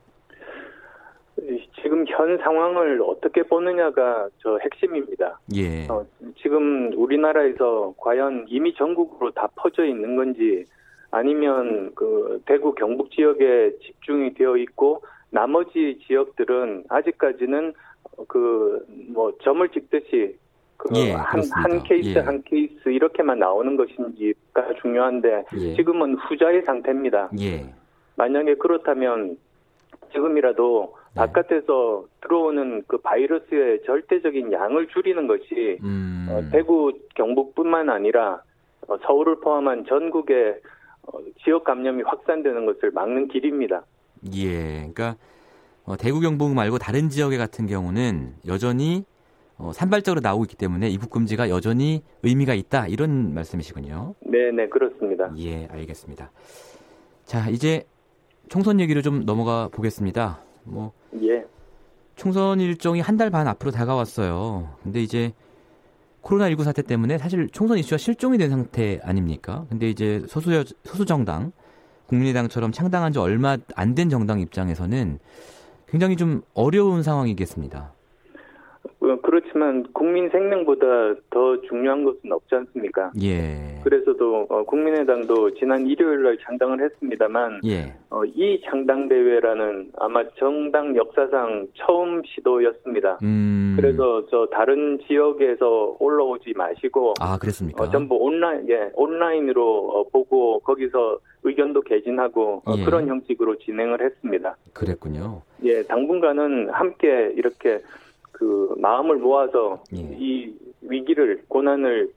현 상황을 어떻게 보느냐가 저 핵심입니다. 예. 어, 지금 우리나라에서 과연 이미 전국으로 다 퍼져 있는 건지 아니면 그 대구 경북 지역에 집중이 되어 있고 나머지 지역들은 아직까지는 그 뭐 점을 찍듯이 그한 예, 한 케이스 예. 한 케이스 이렇게만 나오는 것인지가 중요한데 예. 지금은 후자의 상태입니다. 예. 만약에 그렇다면 지금이라도 네. 바깥에서 들어오는 그 바이러스의 절대적인 양을 줄이는 것이 음. 어, 대구 경북뿐만 아니라 어, 서울을 포함한 전국의 어, 지역 감염이 확산되는 것을 막는 길입니다. 예, 그러니까 어, 대구 경북 말고 다른 지역의 같은 경우는 여전히 어, 산발적으로 나오고 있기 때문에 입국 금지가 여전히 의미가 있다 이런 말씀이시군요. 네, 네 그렇습니다. 예, 알겠습니다. 자, 이제 총선 얘기를 좀 넘어가 보겠습니다. 뭐 예. 총선 일정이 한 달 반 앞으로 다가왔어요. 근데 이제 코로나19 사태 때문에 사실 총선 이슈가 실종이 된 상태 아닙니까? 근데 이제 소수 소수 정당 국민의당처럼 창당한 지 얼마 안 된 정당 입장에서는 굉장히 좀 어려운 상황이겠습니다. 어, 그렇지만 국민 생명보다 더 중요한 것은 없지 않습니까? 예. 그래서도 어, 국민의당도 지난 일요일 날 창당을 했습니다만 예. 어, 이 창당 대회라는 아마 정당 역사상 처음 시도였습니다. 음. 그래서 저 다른 지역에서 올라오지 마시고 아 그랬습니까? 어, 전부 온라인 예 온라인으로 어, 보고 거기서 의견도 개진하고 어, 예. 그런 형식으로 진행을 했습니다. 그랬군요. 예, 당분간은 함께 이렇게 그 마음을 모아서 예. 이 위기를 고난을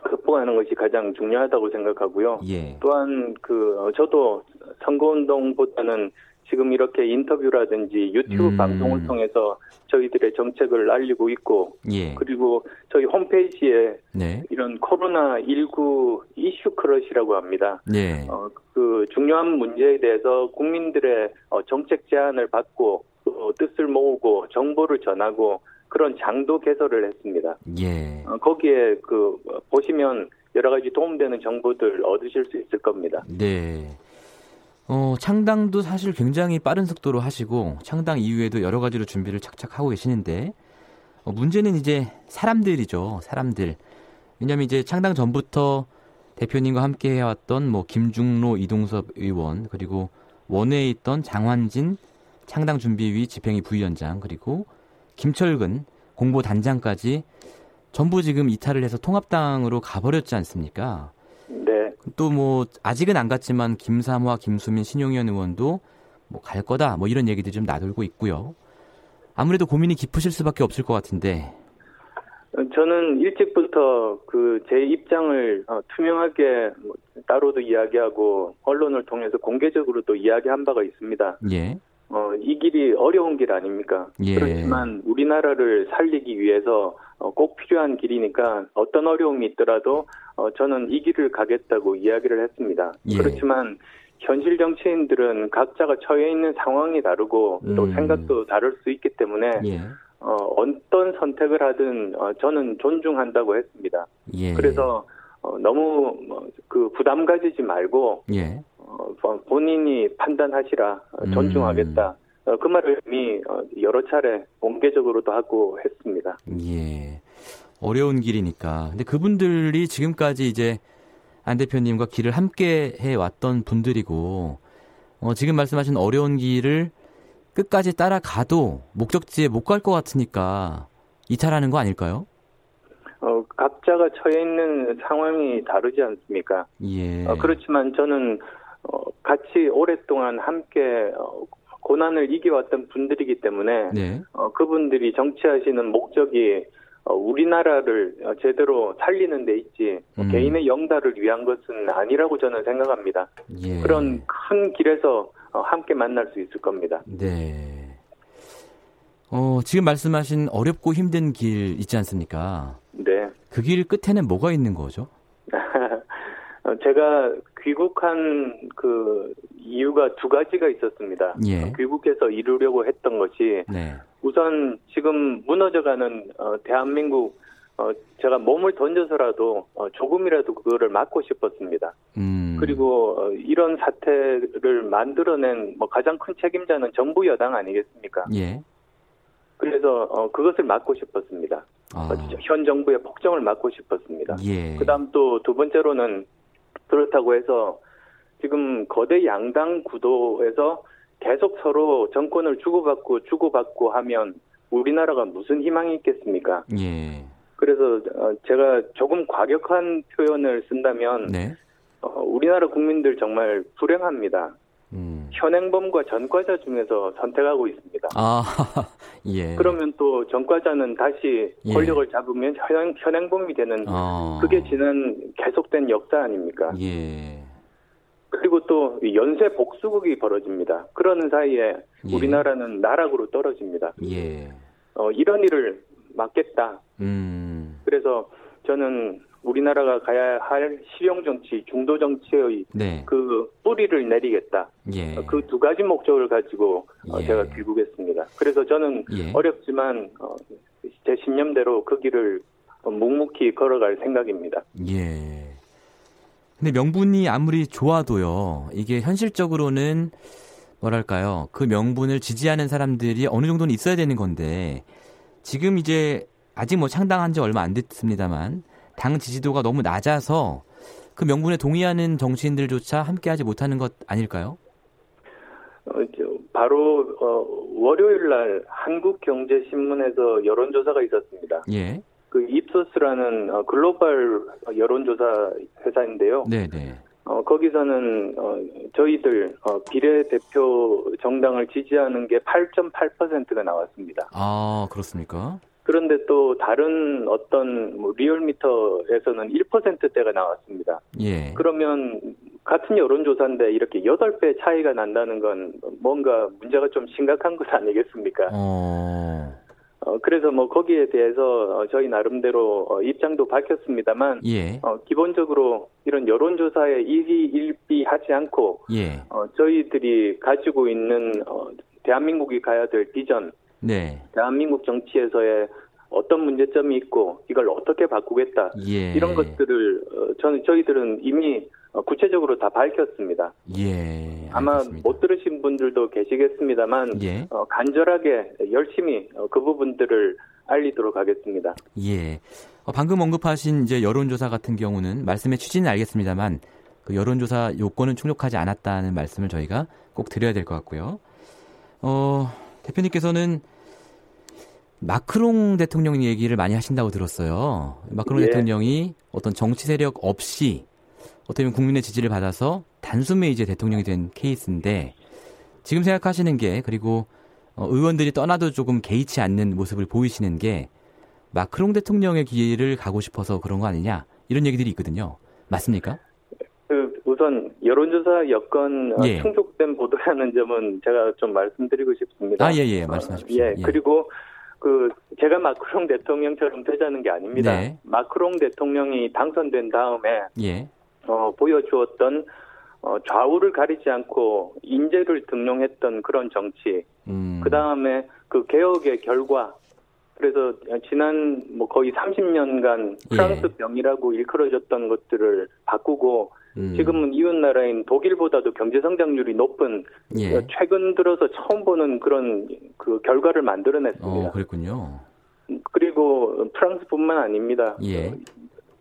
극복하는 것이 가장 중요하다고 생각하고요. 예. 또한 그 어, 저도 선거운동보다는 지금 이렇게 인터뷰라든지 유튜브 음. 방송을 통해서 저희들의 정책을 알리고 있고 예. 그리고 저희 홈페이지에 네. 이런 코로나 19 이슈 크러시라고 합니다. 네. 어, 그 중요한 문제에 대해서 국민들의 어, 정책 제안을 받고 어, 뜻을 모으고 정보를 전하고 그런 장도 개설을 했습니다. 예. 어, 거기에 그 보시면 여러 가지 도움되는 정보들 얻으실 수 있을 겁니다. 네. 어, 창당도 사실 굉장히 빠른 속도로 하시고 창당 이후에도 여러 가지로 준비를 착착 하고 계시는데 어, 문제는 이제 사람들이죠. 사람들. 왜냐하면 이제 창당 전부터 대표님과 함께 해왔던 뭐 김중로 이동섭 의원 그리고 원외에 있던 장환진 창당준비위 집행위 부위원장 그리고 김철근 공보단장까지 전부 지금 이탈을 해서 통합당으로 가버렸지 않습니까? 네. 또 뭐 아직은 안 갔지만 김삼화, 김수민, 신용현 의원도 뭐 갈 거다 뭐 이런 얘기도 좀 나돌고 있고요. 아무래도 고민이 깊으실 수밖에 없을 것 같은데. 저는 일찍부터 그 제 입장을 어, 투명하게 뭐 따로도 이야기하고 언론을 통해서 공개적으로도 이야기한 바가 있습니다. 예. 어, 이 길이 어려운 길 아닙니까? 예. 그렇지만 우리나라를 살리기 위해서 어, 꼭 필요한 길이니까 어떤 어려움이 있더라도 어, 저는 이 길을 가겠다고 이야기를 했습니다. 예. 그렇지만 현실 정치인들은 각자가 처해 있는 상황이 다르고 음. 또 생각도 다를 수 있기 때문에 예. 어, 어떤 선택을 하든 어, 저는 존중한다고 했습니다. 예. 그래서 어, 너무 뭐, 그 부담 가지지 말고 예. 어, 본인이 판단하시라 어, 존중하겠다. 음. 어, 그 말을 이미 어, 여러 차례 공개적으로도 하고 했습니다. 예. 어려운 길이니까. 근데 그분들이 지금까지 이제 안 대표님과 길을 함께 해 왔던 분들이고, 어, 지금 말씀하신 어려운 길을 끝까지 따라가도 목적지에 못 갈 것 같으니까 이탈하는 거 아닐까요? 어, 각 자가 처해 있는 상황이 다르지 않습니까? 예. 어, 그렇지만 저는 어, 같이 오랫동안 함께 어, 고난을 이겨왔던 분들이기 때문에 네. 어, 그분들이 정치하시는 목적이 어, 우리나라를 어, 제대로 살리는 데 있지 음. 개인의 영달을 위한 것은 아니라고 저는 생각합니다. 예. 그런 큰 길에서 어, 함께 만날 수 있을 겁니다. 네. 어, 지금 말씀하신 어렵고 힘든 길 있지 않습니까? 네. 그길 끝에는 뭐가 있는 거죠? 제가 귀국한 그 이유가 두 가지가 있었습니다. 예. 귀국해서 이루려고 했던 것이 네. 우선 지금 무너져가는 어, 대한민국 어, 제가 몸을 던져서라도 어, 조금이라도 그거를 막고 싶었습니다. 음. 그리고 어, 이런 사태를 만들어낸 뭐 가장 큰 책임자는 정부 여당 아니겠습니까? 예. 그래서 어, 그것을 막고 싶었습니다. 아. 현 정부의 폭정을 막고 싶었습니다. 예. 그다음 또 두 번째로는 그렇다고 해서 지금 거대 양당 구도에서 계속 서로 정권을 주고받고 주고받고 하면 우리나라가 무슨 희망이 있겠습니까? 예. 그래서 어, 제가 조금 과격한 표현을 쓴다면 네. 어, 우리나라 국민들 정말 불행합니다. 음. 현행범과 전과자 중에서 선택하고 있습니다. 아, 예. 그러면 또 전과자는 다시 예. 권력을 잡으면 현행, 현행범이 되는 어. 그게 지난 계속된 역사 아닙니까? 예. 그리고 또 연쇄 복수극이 벌어집니다. 그러는 사이에 예. 우리나라는 나락으로 떨어집니다. 예. 어, 이런 일을 막겠다. 음. 그래서 저는 우리나라가 가야 할 실용 정치, 중도 정치의 네. 그 뿌리를 내리겠다. 예. 그두 가지 목적을 가지고 어, 예. 제가 귀국했습니다. 그래서 저는 예. 어렵지만 어, 제 신념대로 그 길을 묵묵히 걸어갈 생각입니다. 예. 근데 명분이 아무리 좋아도요, 이게 현실적으로는 뭐랄까요, 그 명분을 지지하는 사람들이 어느 정도는 있어야 되는 건데, 지금 이제 아직 뭐 창당한 지 얼마 안 됐습니다만, 당 지지도가 너무 낮아서 그 명분에 동의하는 정치인들조차 함께하지 못하는 것 아닐까요? 어, 바로 어, 월요일 날 한국경제신문에서 여론조사가 있었습니다. 예. 그 입소스라는 어, 글로벌 여론조사 회사인데요. 네네. 어, 거기서는 어, 저희들 어, 비례대표 정당을 지지하는 게 8.8%가 나왔습니다. 아 그렇습니까? 그런데 또 다른 어떤 뭐 리얼미터에서는 1%대가 나왔습니다. 예. 그러면 같은 여론조사인데 이렇게 8배 차이가 난다는 건 뭔가 문제가 좀 심각한 것 아니겠습니까? 어. 어, 그래서 뭐 거기에 대해서 어, 저희 나름대로 어, 입장도 밝혔습니다만 예. 어, 기본적으로 이런 여론조사에 일희일비하지 않고 예. 어, 저희들이 가지고 있는 어, 대한민국이 가야 될 비전, 네. 대한민국 정치에서의 어떤 문제점이 있고 이걸 어떻게 바꾸겠다 예. 이런 것들을 어, 저는 저희들은 이미 어, 구체적으로 다 밝혔습니다. 예. 아마. 못 들으신 분들도 계시겠습니다만 예. 어, 간절하게 열심히 어, 그 부분들을 알리도록 하겠습니다. 예. 어, 방금 언급하신 이제 여론조사 같은 경우는 말씀의 취지는 알겠습니다만 그 여론조사 요건은 충족하지 않았다는 말씀을 저희가 꼭 드려야 될 것 같고요. 어, 대표님께서는 마크롱 대통령 얘기를 많이 하신다고 들었어요. 마크롱 예. 대통령이 어떤 정치 세력 없이 어떻게 보면 국민의 지지를 받아서 단숨에 이제 대통령이 된 케이스인데 지금 생각하시는 게 그리고 어, 의원들이 떠나도 조금 개의치 않는 모습을 보이시는 게 마크롱 대통령의 길을 가고 싶어서 그런 거 아니냐 이런 얘기들이 있거든요. 맞습니까? 그 우선 여론조사 여건 어, 예. 충족된 보도라는 점은 제가 좀 말씀드리고 싶습니다. 아, 예, 예. 말씀하십시오. 예, 예. 그리고 그 제가 마크롱 대통령처럼 되자는 게 아닙니다. 네. 마크롱 대통령이 당선된 다음에 예. 어, 보여주었던 어, 좌우를 가리지 않고 인재를 등용했던 그런 정치. 음. 그 다음에 그 개혁의 결과. 그래서 지난 뭐 거의 30년간 예. 프랑스 병이라고 일컬어졌던 것들을 바꾸고 음. 지금은 이웃 나라인 독일보다도 경제 성장률이 높은 예. 최근 들어서 처음 보는 그런 그 결과를 만들어냈습니다. 어, 그랬군요. 그리고 프랑스뿐만 아닙니다. 예.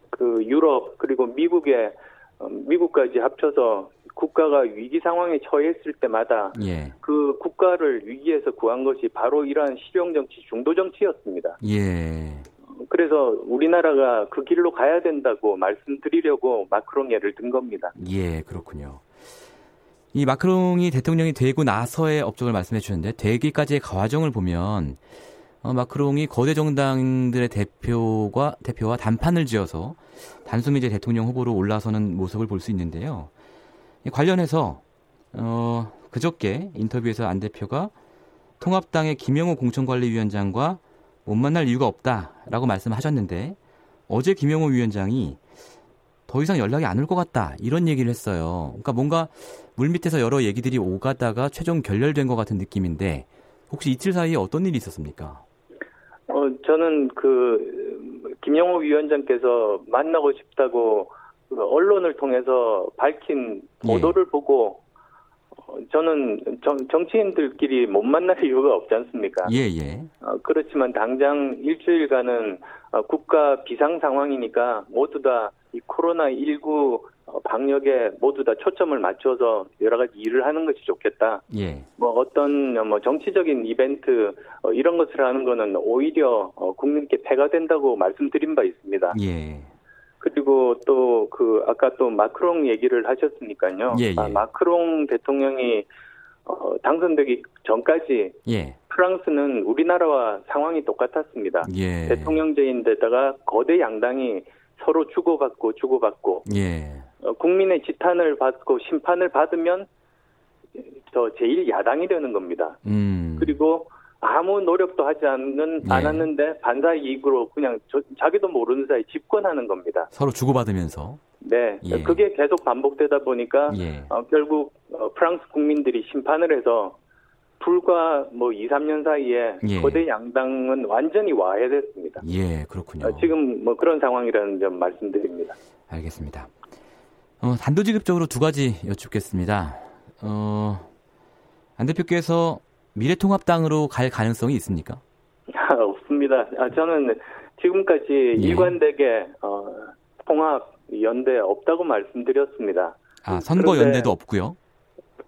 그 유럽 그리고 미국의 어, 미국까지 합쳐서 국가가 위기 상황에 처했을 때마다 예. 그 국가를 위기에서 구한 것이 바로 이러한 실용 정치, 중도 정치였습니다. 예. 그래서 우리나라가 그 길로 가야 된다고 말씀드리려고 마크롱 예를 든 겁니다. 예, 그렇군요. 이 마크롱이 대통령이 되고 나서의 업적을 말씀해 주셨는데 되기까지의 과정을 보면 어, 마크롱이 거대 정당들의 대표가 대표와 단판을 지어서 단숨 이제 대통령 후보로 올라서는 모습을 볼 수 있는데요. 관련해서 어, 그저께 인터뷰에서 안 대표가 통합당의 김영호 공천관리위원장과 못 만날 이유가 없다라고 말씀하셨는데 어제 김영호 위원장이 더 이상 연락이 안 올 것 같다 이런 얘기를 했어요. 그러니까 뭔가 물 밑에서 여러 얘기들이 오가다가 최종 결렬된 것 같은 느낌인데 혹시 이틀 사이에 어떤 일이 있었습니까? 어 저는 그 김영호 위원장께서 만나고 싶다고 그 언론을 통해서 밝힌 예. 보도를 예. 보고 어, 저는 정, 정치인들끼리 못 만날 이유가 없지 않습니까? 예, 예. 어, 그렇지만 당장 일주일간은 어, 국가 비상 상황이니까 모두 다 이 코로나19 어, 방역에 모두 다 초점을 맞춰서 여러 가지 일을 하는 것이 좋겠다. 예. 뭐 어떤 뭐 정치적인 이벤트 어, 이런 것을 하는 거는 오히려 어, 국민께 폐가 된다고 말씀드린 바 있습니다. 예. 그리고 또 그 아까 또 마크롱 얘기를 하셨으니까요. 예, 예. 아, 마크롱 대통령이 어, 당선되기 전까지 예. 프랑스는 우리나라와 상황이 똑같았습니다. 예. 대통령제인데다가 거대 양당이 서로 주고받고 주고받고 예. 어, 국민의 지탄을 받고 심판을 받으면 저 제일 야당이 되는 겁니다. 음. 그리고 아무 노력도 하지 않는 예. 않았는데 반사 이익으로 그냥 저, 자기도 모르는 사이 집권하는 겁니다. 서로 주고받으면서. 네, 예. 그게 계속 반복되다 보니까 예. 어, 결국 어, 프랑스 국민들이 심판을 해서 불과 뭐 2, 3년 사이에 예. 거대 양당은 완전히 와해됐습니다. 예, 그렇군요. 어, 지금 뭐 그런 상황이라는 점 말씀드립니다. 알겠습니다. 어, 단도직입적으로 두 가지 여쭙겠습니다. 어, 안 대표께서 미래통합당으로 갈 가능성이 있습니까? 아, 없습니다. 아, 저는 지금까지 예. 일관되게 어, 통합 연대 없다고 말씀드렸습니다. 아 선거 연대도 없고요.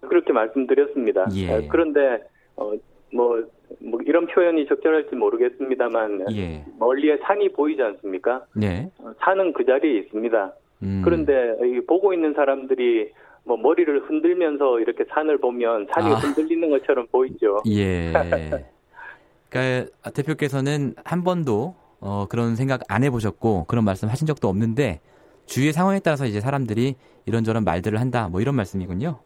그렇게 말씀드렸습니다. 예. 아, 그런데 어, 뭐, 뭐 이런 표현이 적절할지 모르겠습니다만 예. 멀리에 산이 보이지 않습니까? 네. 어, 산은 그 자리에 있습니다. 음. 그런데 보고 있는 사람들이 뭐 머리를 흔들면서 이렇게 산을 보면 산이 아. 흔들리는 것처럼 보이죠. 예. 그러니까 대표께서는 한 번도 어, 그런 생각 안 해보셨고 그런 말씀 하신 적도 없는데 주위의 상황에 따라서 이제 사람들이 이런저런 말들을 한다 뭐 이런 말씀이군요.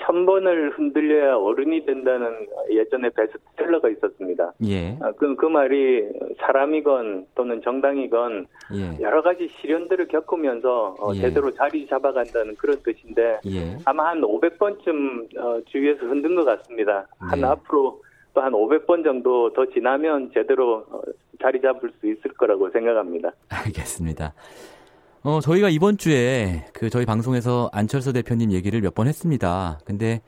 천 번을 흔들려야 어른이 된다는 예전에 베스트셀러가 있었습니다. 예. 아, 그, 그 말이 사람이건 또는 정당이건 예. 여러 가지 시련들을 겪으면서 어, 예. 제대로 자리 잡아간다는 그런 뜻인데 예. 아마 한 500번쯤 어, 주위에서 흔든 것 같습니다. 한 네. 앞으로 또 한 500번 정도 더 지나면 제대로 어, 자리 잡을 수 있을 거라고 생각합니다. 알겠습니다. 어, 저희가 이번 주에 그 저희 방송에서 안철수 대표님 얘기를 몇 번 했습니다. 근데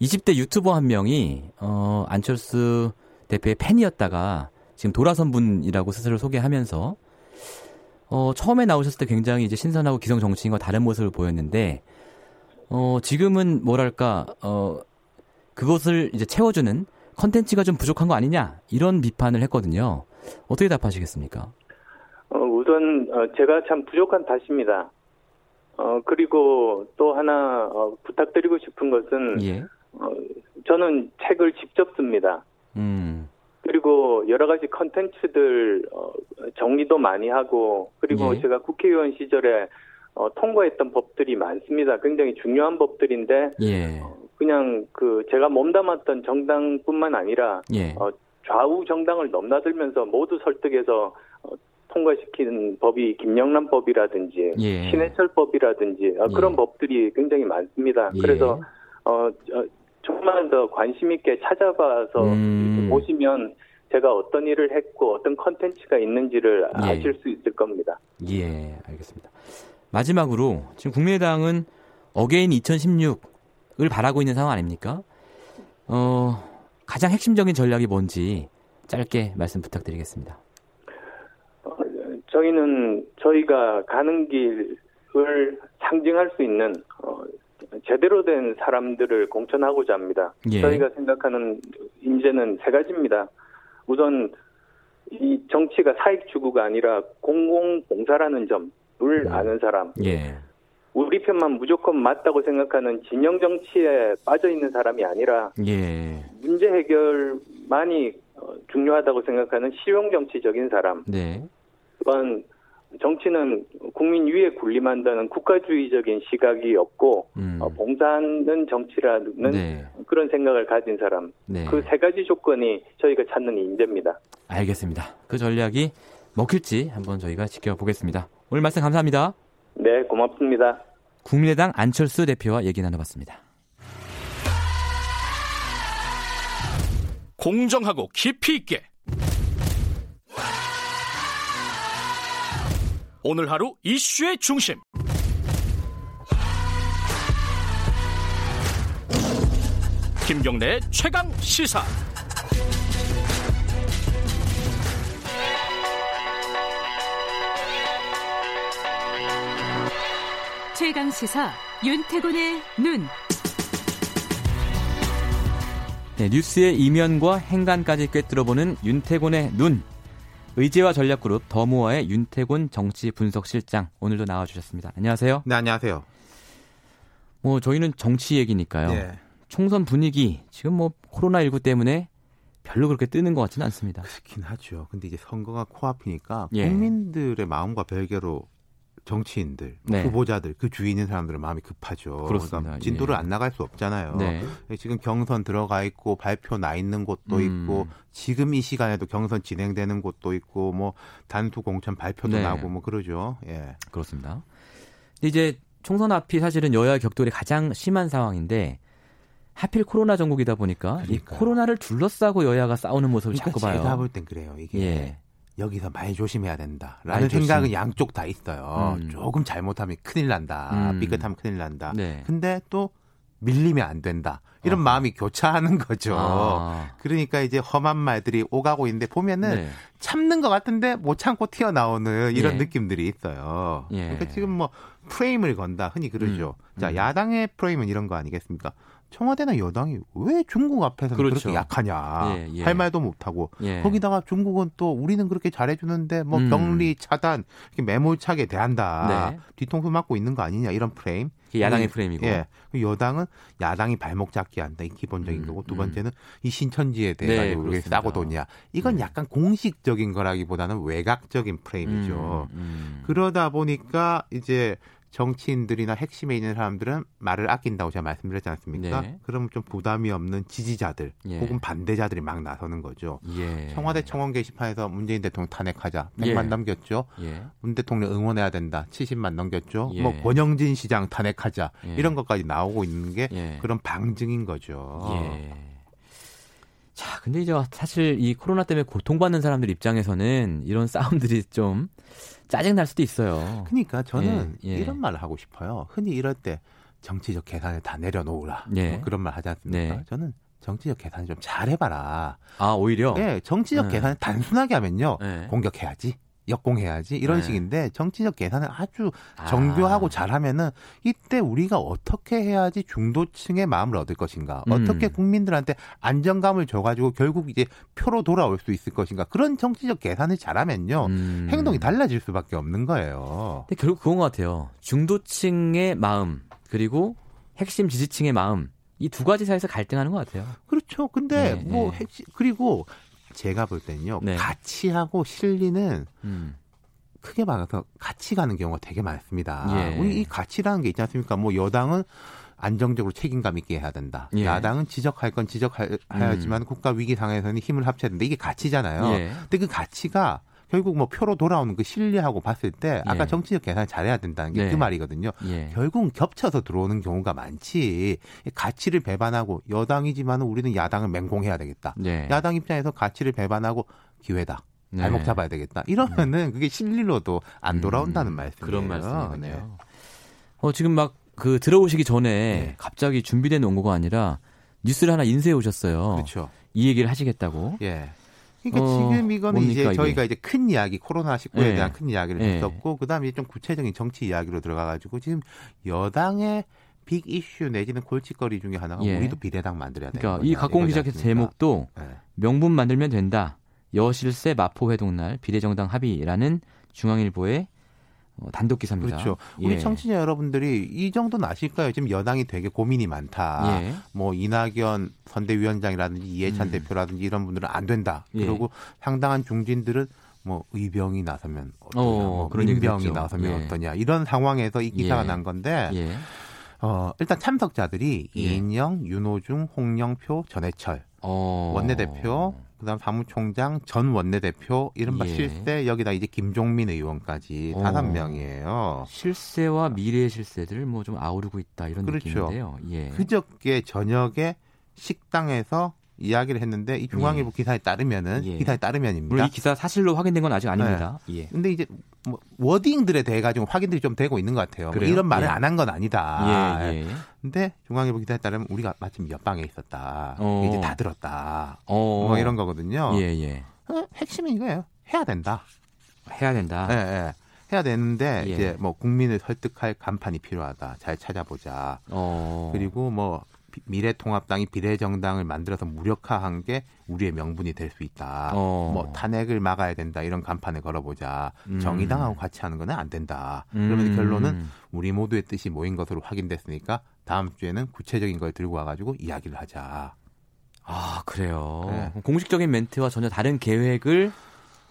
20대 유튜버 한 명이 어, 안철수 대표의 팬이었다가 지금 돌아선 분이라고 스스로 소개하면서 어, 처음에 나오셨을 때 굉장히 이제 신선하고 기성 정치인과 다른 모습을 보였는데 어, 지금은 뭐랄까 어, 그것을 이제 채워주는 컨텐츠가 좀 부족한 거 아니냐 이런 비판을 했거든요. 어떻게 답하시겠습니까? 어, 우선 어, 제가 참 부족한 탓입니다. 어, 그리고 또 하나 어, 부탁드리고 싶은 것은 예. 어, 저는 책을 직접 씁니다. 음. 그리고 여러 가지 컨텐츠들 어, 정리도 많이 하고 그리고 예. 제가 국회의원 시절에 어, 통과했던 법들이 많습니다. 굉장히 중요한 법들인데 예. 어, 그냥 그 제가 몸담았던 정당뿐만 아니라 예. 어, 좌우 정당을 넘나들면서 모두 설득해서 어, 통과시킨 법이 김영란법이라든지 예. 신해철법이라든지 어, 그런 예. 법들이 굉장히 많습니다. 예. 그래서 어, 어 정말 더 관심 있게 찾아봐서 음. 보시면 제가 어떤 일을 했고 어떤 컨텐츠가 있는지를 예. 아실 수 있을 겁니다. 예, 알겠습니다. 마지막으로 지금 국민의당은 again 2016을 바라고 있는 상황 아닙니까? 어, 가장 핵심적인 전략이 뭔지 짧게 말씀 부탁드리겠습니다. 저희는 저희가 가는 길을 상징할 수 있는 어, 제대로 된 사람들을 공천하고자 합니다. 예. 저희가 생각하는 인재는 세 가지입니다. 우선 이 정치가 사익 추구가 아니라 공공 봉사라는 점을 음. 아는 사람. 예. 우리 편만 무조건 맞다고 생각하는 진영 정치에 빠져 있는 사람이 아니라 예. 문제 해결만이 어, 중요하다고 생각하는 실용 정치적인 사람. 네. 또한 정치는 국민 위에 군림한다는 국가주의적인 시각이 없고 음. 어, 봉사하는 정치라는 네. 그런 생각을 가진 사람. 네. 그세 가지 조건이 저희가 찾는 인재입니다. 알겠습니다. 그 전략이 먹힐지 한번 저희가 지켜보겠습니다. 오늘 말씀 감사합니다. 네, 고맙습니다. 국민의당 안철수 대표와 얘기 나눠봤습니다. 공정하고 깊이 있게 오늘 하루 이슈의 중심 김경래 최강 시사 최강 시사 윤태곤의 눈. 네, 뉴스의 이면과 행간까지 꿰뚫어보는 윤태곤의 눈. 의제와 전략그룹 더모아의 윤태곤 정치 분석실장 오늘도 나와주셨습니다. 안녕하세요. 네, 안녕하세요. 뭐 저희는 정치 얘기니까요. 네. 총선 분위기 지금 뭐 코로나 19 때문에 별로 그렇게 뜨는 것 같지는 않습니다. 그렇긴 하죠. 근데 이제 선거가 코앞이니까 예. 국민들의 마음과 별개로 정치인들, 네. 후보자들, 그 주위에 있는 사람들은 마음이 급하죠. 그렇습니다. 그러니까 진도를 예. 안 나갈 수 없잖아요. 네. 지금 경선 들어가 있고 발표 나 있는 곳도 음. 있고 지금 이 시간에도 경선 진행되는 곳도 있고 뭐 단투 공천 발표도 네. 나고 뭐 그러죠. 예. 그렇습니다. 이제 총선 앞이 사실은 여야 격돌이 가장 심한 상황인데 하필 코로나 전국이다 보니까 그러니까요. 이 코로나를 둘러싸고 여야가 싸우는 모습을 그러니까 자꾸 봐요. 제가 볼 땐 그래요. 이게 예. 여기서 많이 조심해야 된다라는 생각은 양쪽 다 있어요. 음. 조금 잘못하면 큰일 난다. 음. 삐끗하면 큰일 난다. 네. 근데 또 밀리면 안 된다. 이런 어. 마음이 교차하는 거죠. 아. 그러니까 이제 험한 말들이 오가고 있는데 보면은 네. 참는 것 같은데 못 참고 튀어나오는 이런 예. 느낌들이 있어요. 예. 그러니까 지금 뭐 프레임을 건다 흔히 그러죠. 음. 자, 음. 야당의 프레임은 이런 거 아니겠습니까? 청와대나 여당이 왜 중국 앞에서 그렇죠. 그렇게 약하냐 예, 예. 할 말도 못하고 예. 거기다가 중국은 또 우리는 그렇게 잘해주는데 뭐 음. 격리 차단 이렇게 매몰차게 대한다 네. 뒤통수 맞고 있는 거 아니냐 이런 프레임 야당의 프레임이고 예. 그 여당은 야당이 발목 잡기 한다 이 기본적인 음, 거고 두 음. 번째는 이 신천지에 대해 네, 왜 싸고 도냐 이건 네. 약간 공식적인 거라기보다는 외곽적인 프레임이죠 음, 음. 그러다 보니까 이제 정치인들이나 핵심에 있는 사람들은 말을 아낀다고 제가 말씀드렸지 않습니까? 네. 그러면 좀 부담이 없는 지지자들 예. 혹은 반대자들이 막 나서는 거죠. 예. 청와대 청원 게시판에서 문재인 대통령 탄핵하자 100만 예. 넘겼죠. 예. 문 대통령 응원해야 된다 70만 넘겼죠. 예. 뭐 권영진 시장 탄핵하자 예. 이런 것까지 나오고 있는 게 그런 방증인 거죠. 자, 근데 이제 사실 이 코로나 때문에 고통받는 사람들 입장에서는 이런 싸움들이 좀 짜증 날 수도 있어요. 그러니까 저는 예, 예. 이런 말을 하고 싶어요. 흔히 이럴 때 정치적 계산을 다 내려놓으라. 예. 뭐 그런 말 하지 않습니까? 네. 저는 정치적 계산 좀 잘해봐라. 아 오히려? 예, 정치적 네. 계산을 단순하게 하면요 네. 공격해야지. 역공해야지 이런 네. 식인데 정치적 계산을 아주 아. 정교하고 아. 잘하면은 이때 우리가 어떻게 해야지 중도층의 마음을 얻을 것인가 음. 어떻게 국민들한테 안정감을 줘가지고 결국 이제 표로 돌아올 수 있을 것인가 그런 정치적 계산을 잘하면요 음. 행동이 달라질 수밖에 없는 거예요. 근데 결국 그건 것 같아요. 중도층의 마음 그리고 핵심 지지층의 마음 이두 가지 사이에서 갈등하는 것 같아요. 그렇죠. 근데 네, 뭐 네. 핵심 그리고 제가 볼 때는요. 네. 가치하고 실리는 음. 크게 말해서 같이 가는 경우가 되게 많습니다. 예. 우리 이 가치라는 게 있지 않습니까? 뭐 여당은 안정적으로 책임감 있게 해야 된다. 예. 야당은 지적할 건 지적해야지만 음. 국가 위기 상황에서는 힘을 합쳐야 된다. 이게 가치잖아요. 예. 근데 그 가치가 결국 뭐 표로 돌아오는 그 신뢰하고 봤을 때 아까 예. 정치적 계산을 잘해야 된다는 게그 네. 말이거든요. 예. 결국은 겹쳐서 들어오는 경우가 많지. 가치를 배반하고 여당이지만 우리는 야당을 맹공해야 되겠다. 네. 야당 입장에서 가치를 배반하고 기회다. 네. 발목 잡아야 되겠다. 이러면은 그게 실리로도 안 돌아온다는 음, 말씀이에요. 그런 말씀이네요. 네. 어 지금 막 그 들어오시기 전에 네. 갑자기 준비된 원고가 아니라 뉴스를 하나 인쇄해 오셨어요. 그렇죠. 이 얘기를 하시겠다고. 예. 그러니까 어, 지금 이거는 이제 이게? 저희가 이제 큰 이야기 코로나 19에 네. 대한 큰 이야기를 네. 했었고 그다음에 좀 구체적인 정치 이야기로 들어가 가지고 지금 여당의 빅 이슈 내지는 골칫거리 중에 하나가 예. 우리도 비례당 만들어야 된다. 그러니까 이 각공 기자 제목도 네. 명분 만들면 된다. 여실세 마포 회동날 비례정당 합의라는 중앙일보의 어, 단독 기사입니다. 그렇죠. 우리 예. 청취자 여러분들이 이 정도는 아실까요? 지금 여당이 되게 고민이 많다. 예. 뭐 이낙연 선대위원장이라든지 이해찬 음. 대표라든지 이런 분들은 안 된다. 예. 그리고 상당한 중진들은 뭐 의병이 나서면 어떠냐, 어, 뭐 민병이 나서면 예. 어떠냐 이런 상황에서 이 기사가 예. 난 건데 예. 어, 일단 참석자들이 예. 이인영, 윤호중, 홍영표, 전해철 어. 원내대표, 그다음 사무총장, 전 원내대표, 이른바 예. 실세 여기다 이제 김종민 의원까지 어. 다섯 명이에요. 실세와 미래 실세들 뭐좀 아우르고 있다 이런 그렇죠. 느낌인데요. 예. 그저께 저녁에 식당에서 이야기를 했는데 이 중앙일보 예. 기사에 따르면은 예. 기사에 따르면입니다. 물론 이 기사 사실로 확인된 건 아직 아닙니다. 네. 예. 근데 이제 뭐 워딩들에 대해 가지고 확인들이 좀 되고 있는 것 같아요. 뭐 이런 말을 예. 안한 건 아니다. 예, 예. 근데 중앙일보 기사에 따르면 우리가 마침 옆방에 있었다. 어. 이제 다 들었다. 어. 뭐 이런 거거든요. 예, 예. 어, 핵심은 이거예요. 해야 된다. 해야 된다. 예, 예. 해야 되는데 예. 이제 뭐 국민을 설득할 간판이 필요하다. 잘 찾아보자. 어. 그리고 뭐 미래통합당이 비례정당을 만들어서 무력화한 게 우리의 명분이 될 수 있다. 어. 뭐 탄핵을 막아야 된다. 이런 간판을 걸어보자. 음. 정의당하고 같이 하는 거는 안 된다. 음. 그러면 결론은 우리 모두의 뜻이 모인 것으로 확인됐으니까 다음 주에는 구체적인 걸 들고 와가지고 이야기를 하자. 아 그래요. 네. 공식적인 멘트와 전혀 다른 계획을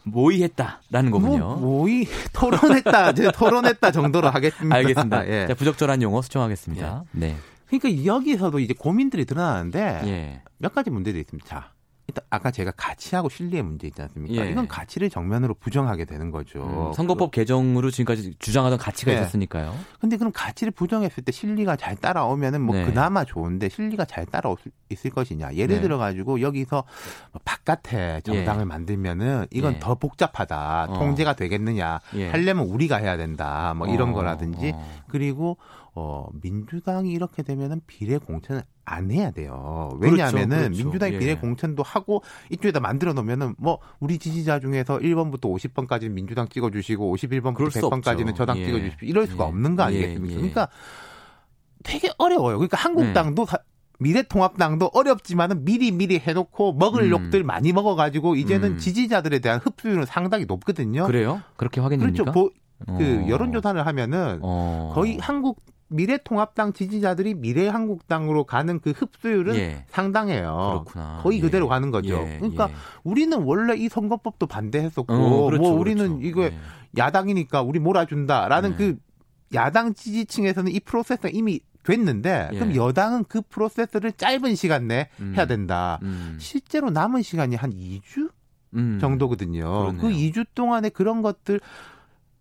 모의했다라는 거군요. 뭐, 모의 토론했다, 토론했다 정도로 하겠습니다. 알겠습니다. 예. 자, 부적절한 용어 수정하겠습니다. 예. 네. 그러니까 여기서도 이제 고민들이 드러나는데 예. 몇 가지 문제들이 있습니다. 자, 일단 아까 제가 가치하고 신뢰의 문제 있지 않습니까? 예. 이건 가치를 정면으로 부정하게 되는 거죠. 음, 선거법 개정으로 지금까지 주장하던 가치가 네. 있었으니까요. 근데 그럼 가치를 부정했을 때 실리가 잘 따라오면은 뭐 네. 그나마 좋은데 실리가 잘 따라올 수 있을 것이냐. 예를 네. 들어 가지고 여기서 뭐 바깥에 정당을 예. 만들면은 이건 예. 더 복잡하다. 어. 통제가 되겠느냐. 예. 하려면 우리가 해야 된다. 뭐 이런 어. 거라든지 어. 그리고 어, 민주당이 이렇게 되면은 비례 공천을 안 해야 돼요. 왜냐하면은 그렇죠, 그렇죠. 민주당이 예. 비례 공천도 하고 이쪽에다 만들어 놓으면은 뭐 우리 지지자 중에서 1번부터 50번까지는 민주당 찍어 주시고 51번부터 100번까지는 저당 예. 찍어 주십시오. 이럴 수가 예. 없는 거 아니겠습니까? 예. 그러니까 되게 어려워요. 그러니까 한국당도 네. 미래통합당도 어렵지만은 미리 미리 해놓고 먹을 음. 욕들 많이 먹어가지고 이제는 음. 지지자들에 대한 흡수율은 상당히 높거든요. 그래요? 그렇게 확인됩니까? 그렇죠. 보, 그 어. 여론조사를 하면은 어. 거의 한국 미래통합당 지지자들이 미래한국당으로 가는 그 흡수율은 예. 상당해요. 그렇구나. 거의 예. 그대로 가는 거죠. 예. 그러니까 예. 우리는 원래 이 선거법도 반대했었고, 어, 그렇죠, 뭐 우리는 그렇죠. 이거 예. 야당이니까 우리 몰아준다라는 예. 그 야당 지지층에서는 이 프로세스가 이미 됐는데 그럼 여당은 그 프로세스를 짧은 시간 내에 음. 해야 된다. 음. 실제로 남은 시간이 한 2주 음. 정도거든요. 그렇네요. 그 2주 동안에 그런 것들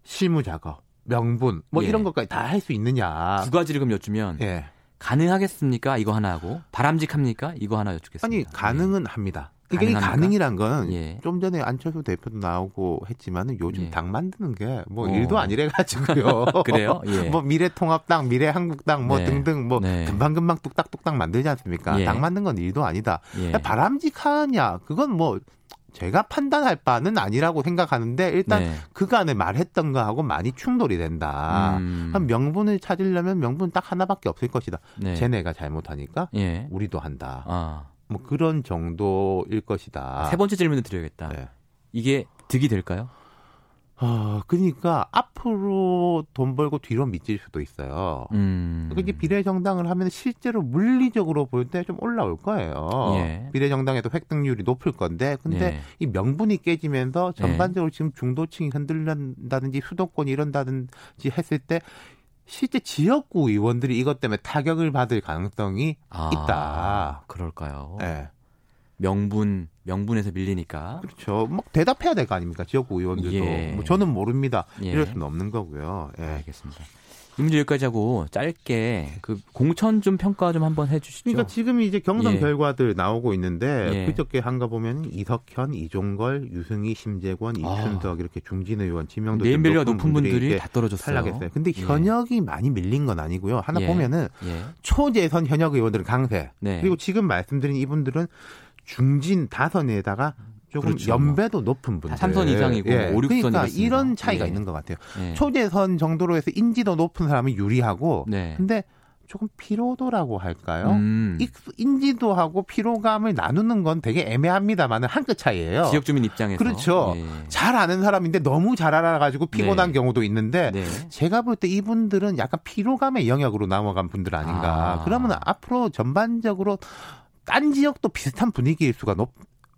실무 작업 명분 뭐 예. 이런 것까지 다 할 수 있느냐. 두 가지를 그럼 여쭈면 예. 가능하겠습니까? 이거 하나 하고 바람직합니까? 이거 하나 여쭙겠습니다. 아니 가능은 예. 합니다. 이게 가능이란 건좀 예. 전에 안철수 대표도 나오고 했지만은 요즘 예. 당 만드는 게뭐 어. 일도 아니래 가지고요. 그래요? 예. 뭐 미래통합당, 미래한국당 뭐 네. 등등 뭐 네. 금방금방 뚝딱뚝딱 만들지 않습니까? 예. 당 만든 건 일도 아니다. 예. 바람직하냐? 그건 뭐 제가 판단할 바는 아니라고 생각하는데 일단 네. 그간에 말했던 거하고 많이 충돌이 된다. 음. 명분을 찾으려면 명분 딱 하나밖에 없을 것이다. 네. 쟤네가 잘못하니까 예. 우리도 한다. 아. 뭐 그런 정도일 것이다. 세 번째 질문을 드려야겠다. 네. 이게 득이 될까요? 어, 그러니까 앞으로 돈 벌고 뒤로 미칠 수도 있어요. 음. 그러니까 비례정당을 하면 실제로 물리적으로 볼 때 좀 올라올 거예요. 예. 비례정당에도 획득률이 높을 건데, 근데 예. 이 명분이 깨지면서 전반적으로 예. 지금 중도층이 흔들린다든지 수도권이 이런다든지 했을 때 실제 지역구 의원들이 이것 때문에 타격을 받을 가능성이 아, 있다. 그럴까요? 네. 명분 명분에서 밀리니까 그렇죠. 뭐 대답해야 될 거 아닙니까 지역구 의원들도 예. 뭐 저는 모릅니다. 예. 이럴 수는 없는 거고요. 예. 알겠습니다. 이 문제 여기까지 하고 짧게 그 공천 좀 평가 좀 한번 해주시죠. 그러니까 지금 이제 경선 예. 결과들 나오고 있는데 예. 그저께 한가 보면 이석현, 이종걸, 유승희, 심재권, 이춘석 아. 이렇게 중진 의원 지명도 네임밸류가 높은 분들이 다 떨어졌어요. 탈락했어요. 근데 예. 현역이 많이 밀린 건 아니고요. 하나 예. 보면은 예. 초재선 현역 의원들은 강세. 네. 그리고 지금 말씀드린 이분들은 중진 다선에다가 조금 그렇죠. 연배도 높은 분들. 3선 이상이고 예. 5, 6선 그러니까 이런 차이가 예. 있는 것 같아요. 예. 초재선 정도로 해서 인지도 높은 사람이 유리하고 네. 근데 조금 피로도라고 할까요? 음. 인지도하고 피로감을 나누는 건 되게 애매합니다만은 한 끗 차이예요. 지역 주민 입장에서 그렇죠. 예. 잘 아는 사람인데 너무 잘 알아가지고 피곤한 네. 경우도 있는데 네. 제가 볼 때 이분들은 약간 피로감의 영역으로 넘어간 분들 아닌가. 아. 그러면 앞으로 전반적으로 딴 지역도 비슷한 분위기일 수가 높.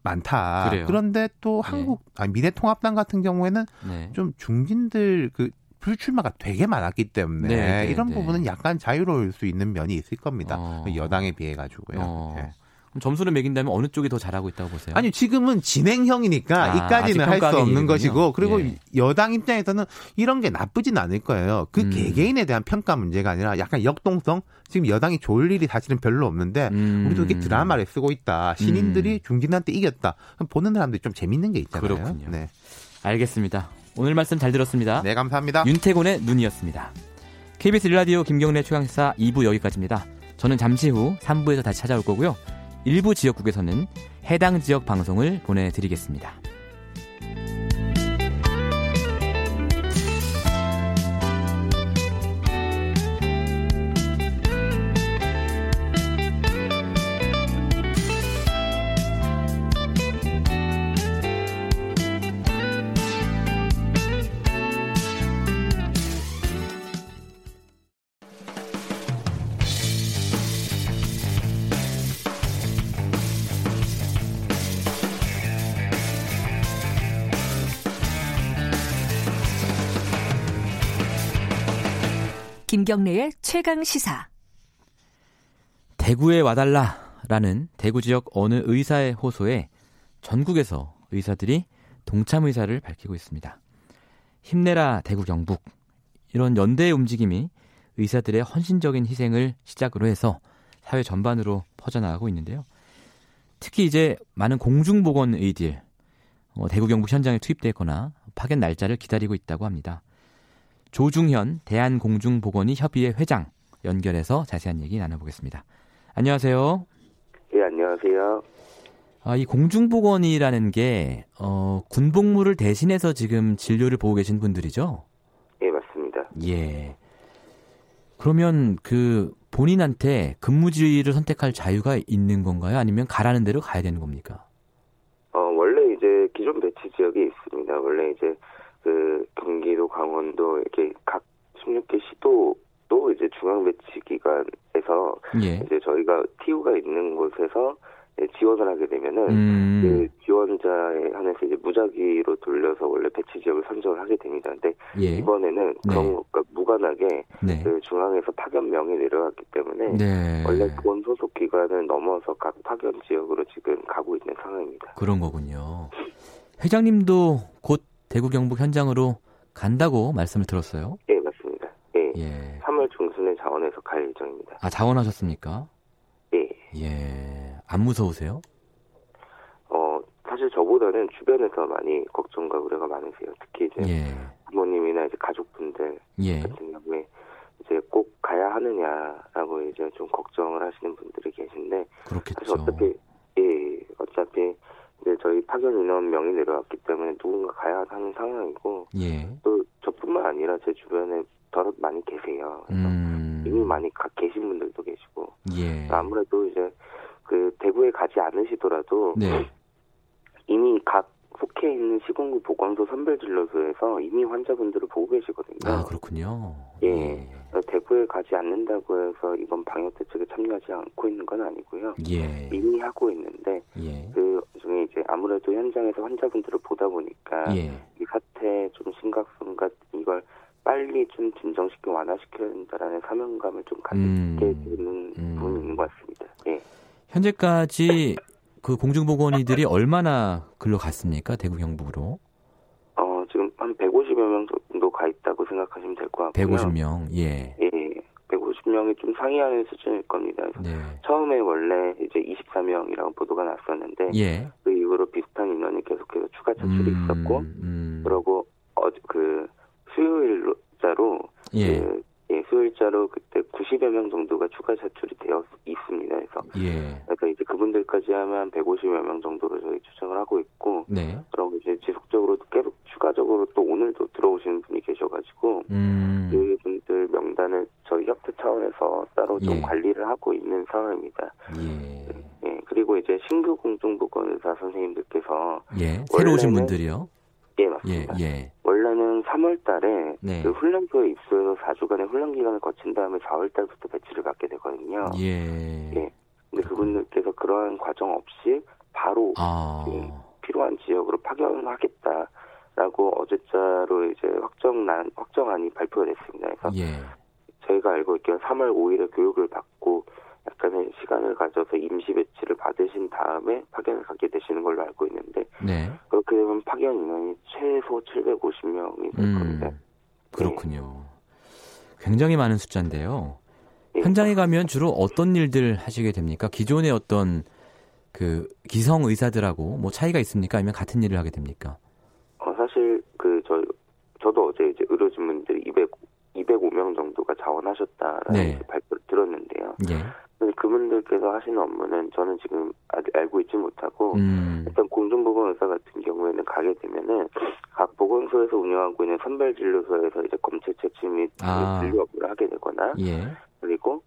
많다. 그래요. 그런데 또 네. 한국 아니 미래통합당 같은 경우에는 네. 좀 중진들 그 불출마가 되게 많았기 때문에 네, 네 이런 네. 부분은 약간 자유로울 수 있는 면이 있을 겁니다. 어. 여당에 비해 가지고요. 어. 네. 점수를 매긴다면 어느 쪽이 더 잘하고 있다고 보세요? 아니 지금은 진행형이니까 아, 이까지는 할 수 없는 것이고 그리고 예. 여당 입장에서는 이런 게 나쁘진 않을 거예요. 그 음. 개개인에 대한 평가 문제가 아니라 약간 역동성 지금 여당이 좋을 일이 사실은 별로 없는데 음. 우리도 이게 드라마를 쓰고 있다. 신인들이 음. 중진한테 이겼다. 보는 사람들이 좀 재밌는 게 있잖아요. 그렇군요. 네. 알겠습니다. 오늘 말씀 잘 들었습니다. 네, 감사합니다. 윤태곤의 눈이었습니다. KBS 일라디오 김경래 최강사 2부 여기까지입니다. 저는 잠시 후 3부에서 다시 찾아올 거고요. 일부 지역국에서는 해당 지역 방송을 보내드리겠습니다. 김경래의 최강 시사. 대구에 와달라라는 대구 지역 어느 의사의 호소에 전국에서 의사들이 동참 의사를 밝히고 있습니다. 힘내라 대구 경북 이런 연대의 움직임이 의사들의 헌신적인 희생을 시작으로 해서 사회 전반으로 퍼져나가고 있는데요. 특히 이제 많은 공중보건 의들 어, 대구 경북 현장에 투입됐거나 파견 날짜를 기다리고 있다고 합니다. 조중현 대한공중보건의 협의회 회장 연결해서 자세한 얘기 나눠보겠습니다. 안녕하세요. 예, 안녕하세요. 아, 이 공중보건이라는 게 어, 군복무를 대신해서 지금 진료를 보고 계신 분들이죠? 예, 맞습니다. 예. 그러면 그 본인한테 근무지를 선택할 자유가 있는 건가요? 아니면 가라는 대로 가야 되는 겁니까? 어, 원래 이제 기존 배치 지역이 있습니다. 원래 이제 그 경기도, 강원도 이렇게 각 16개 시도도 이제 중앙 배치 기관에서 예. 이제 저희가 TU가 있는 곳에서 지원을 하게 되면은 음. 그 지원자에 한해서 이제 무작위로 돌려서 원래 배치 지역을 선정을 하게 됩니다. 근데 예. 이번에는 네. 그런 것과 무관하게 네. 그 중앙에서 파견명이 내려왔기 때문에 네. 원래 본 소속 기관을 넘어서 각 파견 지역으로 지금 가고 있는 상황입니다. 그런 거군요. 회장님도 곧 대구 경북 현장으로 간다고 말씀을 들었어요. 예, 맞습니다. 예. 예. 3월 중순에 자원해서 갈 예정입니다. 아, 자원하셨습니까? 예. 예. 안 무서우세요? 어, 사실 저보다는 주변에서 많이 걱정과 우려가 많으세요. 특히 이제 예. 부모님이나 이제 가족분들 예. 같은 경우에 이제 꼭 가야 하느냐라고 이제 좀 걱정을 하시는 분들이 계신데 그렇겠죠. 사실 어차피 예, 어차피 이제 저희 파견 인원 명이 내려왔기 때문에 누군가 가야 하는 상황이고 예. 또 저뿐만 아니라 제 주변에 더러 많이 계세요. 음. 이미 많이 가 계신 분들도 계시고 예. 아무래도 이제 그 대구에 가지 않으시더라도 네. 이미 각 속해 있는 시군구 보건소 선별진료소에서 이미 환자분들을 보고 계시거든요. 아 그렇군요. 예. 예. 대구에 가지 않는다고 해서 이번 방역 대책에 참여하지 않고 있는 건 아니고요. 예. 이미 하고 있는데 예. 그 중에 이제 아무래도 현장에서 환자분들을 보다 보니까 예. 이 사태 좀 심각성과 이걸 빨리 좀 진정시켜 완화시켜야 된다라는 사명감을 좀 갖게 음. 되는 음. 부분이 있는 것 같습니다. 예. 현재까지 그 공중보건의들이 얼마나 글로 갔습니까? 대구 경북으로? 어, 지금 한 150여 명 정도 가 있다고 생각하시면 될 것 같고요. 150명, 예. 예. 150명이 좀 상이하는 수준일 겁니다. 네. 처음에 원래 이제 24명이라고 보도가 났었는데 예. 그 이후로 비슷한 인원이 계속해서 추가 차출이 음, 있었고 음. 그러고 어, 그 수요일자로 예. 그 예, 수요일자로 그때 90여 명 정도가 추가 차출이 되어 있습니다. 그래서 예. 그러니까 이제 그분들까지 하면 150여 명 정도로 저희 추정을 하고 있고 네. 그럼 이제 지속적으로 계속 추가적으로 또 오늘도 들어오시는 분이 계셔가지고 음. 그분들 명단을 저희 협 프로젝트 차원에서 따로 좀 예. 관리를 하고 있는 상황입니다. 예. 예. 그리고 이제 신규 공중보건 의사 선생님들께서 예. 새로 오신 분들이요? 예, 맞습니다. 예, 예. 원래는 3월 달에 네. 그 훈련소에 입소해서 4주간의 훈련 기간을 거친 다음에 4월 달부터 배치를 받게 되거든요. 예. 예. 근데 그분들께서 그러한 과정 없이 바로 아. 그 필요한 지역으로 파견하겠다라고 어제자로 이제 확정난 확정안이 발표가 됐습니다. 그래서 예. 저희가 알고 있기로 3월 5일에 교육을 받고 약간의 시간을 가져서 임시 배치를 받으신 다음에 파견을 가게 되시는 걸로 알고 있는데 네. 그렇게 되면 파견 인원이 최소 750명이 될 음, 겁니다. 그렇군요. 네. 굉장히 많은 숫자인데요. 네. 현장에 가면 주로 어떤 일들 하시게 됩니까? 기존의 어떤 그 기성 의사들하고 뭐 차이가 있습니까? 아니면 같은 일을 하게 됩니까? 어, 사실 그 저 저도 어제 이제 의료진분들이 200 205명 정도가 자원하셨다라는 네. 발표를 들었는데요. 예. 그분들께서 하시는 업무는 저는 지금 아직 알고 있지 못하고 음. 일단 공중보건 의사 같은 경우에는 가게 되면은 각 보건소에서 운영하고 있는 선별 진료소에서 이제 검체 채취 및 아. 진료 업무를 하게 되거나 예. 그리고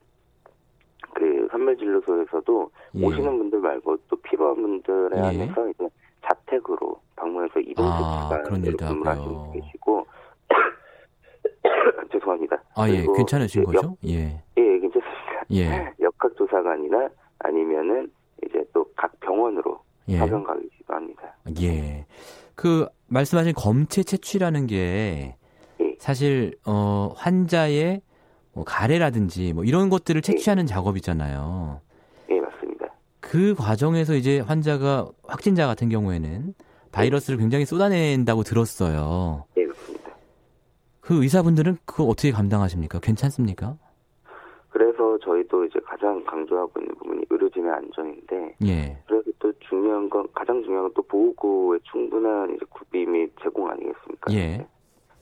그 선별 진료소에서도 예. 오시는 분들 말고 또 필요한 분들에 예. 한해서 이제 자택으로 방문해서 이동 아, 채취가 근무를 하시고 계시고 죄송합니다. 아, 예, 괜찮으신 거죠? 예. 예, 괜찮습니다. 예. 역학조사관이나 아니면은 이제 또 각 병원으로 예. 파견 가기도 합니다. 예. 그 말씀하신 검체 채취라는 게 예. 사실 어 환자의 뭐 가래라든지 뭐 이런 것들을 채취하는 예. 작업이잖아요. 예, 맞습니다. 그 과정에서 이제 환자가 확진자 같은 경우에는 바이러스를 굉장히 쏟아낸다고 들었어요. 예, 맞습니다. 그 의사분들은 그거 어떻게 감당하십니까? 괜찮습니까? 그래서 저희도 이제 가장 강조하고 있는 부분이 의료진의 안전인데, 예. 그래서 또 중요한 건 가장 중요한 건 또 보호구의 충분한 이제 구비 및 제공 아니겠습니까? 예. 예.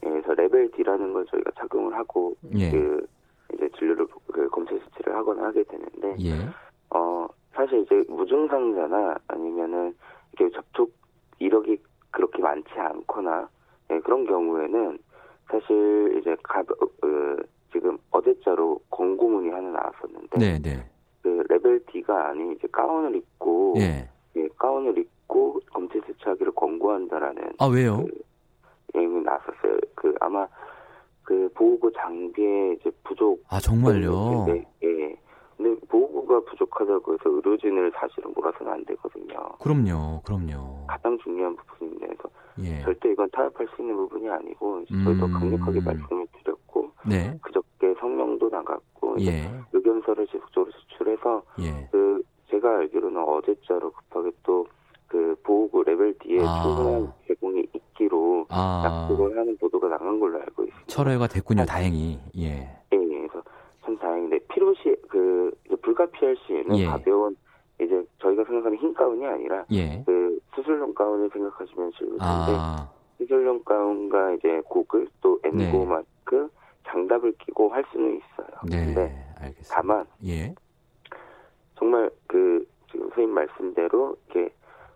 그래서 레벨 D라는 걸 저희가 착용을 하고 예. 그 이제 진료를 그 검체 채취를 하거나 하게 되는데, 예. 어 사실 이제 무증상자나 아니면은 이게 접촉 이력이 그렇게 많지 않거나 예, 그런 경우에는 사실 이제 가, 어, 그 지금 어제자로 권고문이 하나 나왔었는데 네, 네. 그 레벨 D가 아닌 이제 가운을 입고 예. 예 가운을 입고 검체 채취하기를 권고한다라는 아 왜요? 그 얘기 나왔었어요. 그 아마 그 보호구 장비의 이제 부족 아 정말요? 네, 예. 근데 보호구가 부족하다고 해서 의료진을 사실은 몰아서는 안 되거든요. 그럼요, 그럼요. 가장 중요한 부분인데 서 예. 절대 이건 타협할 수 있는 부분이 아니고 저희도 음... 강력하게 말씀을 네. 그저께 성명도 나갔고 예. 의견서를 지속적으로 제출해서 예. 그 제가 알기로는 어제자로 급하게 또 그 보호구 레벨 D에 아. 충분한 제공이 있기로 아. 약속을 하는 보도가 나간 걸로 알고 있습니다. 철회가 됐군요, 아. 다행히. 예. 예. 그래서 참 다행인데 필요시 그 불가피할 시에는 예. 가벼운 이제 저희가 생각하는 흰 가운이 아니라 예. 그 수술용 가운을 생각하시면 좋을 텐데 아. 수술용 가운과 이제 고글 또 엔고 네. 마스크 장갑을 끼고 할 수는 있어요. 네, 근데 알겠습니다. 다만 예. 정말 그 지금 선생님 말씀대로 이렇게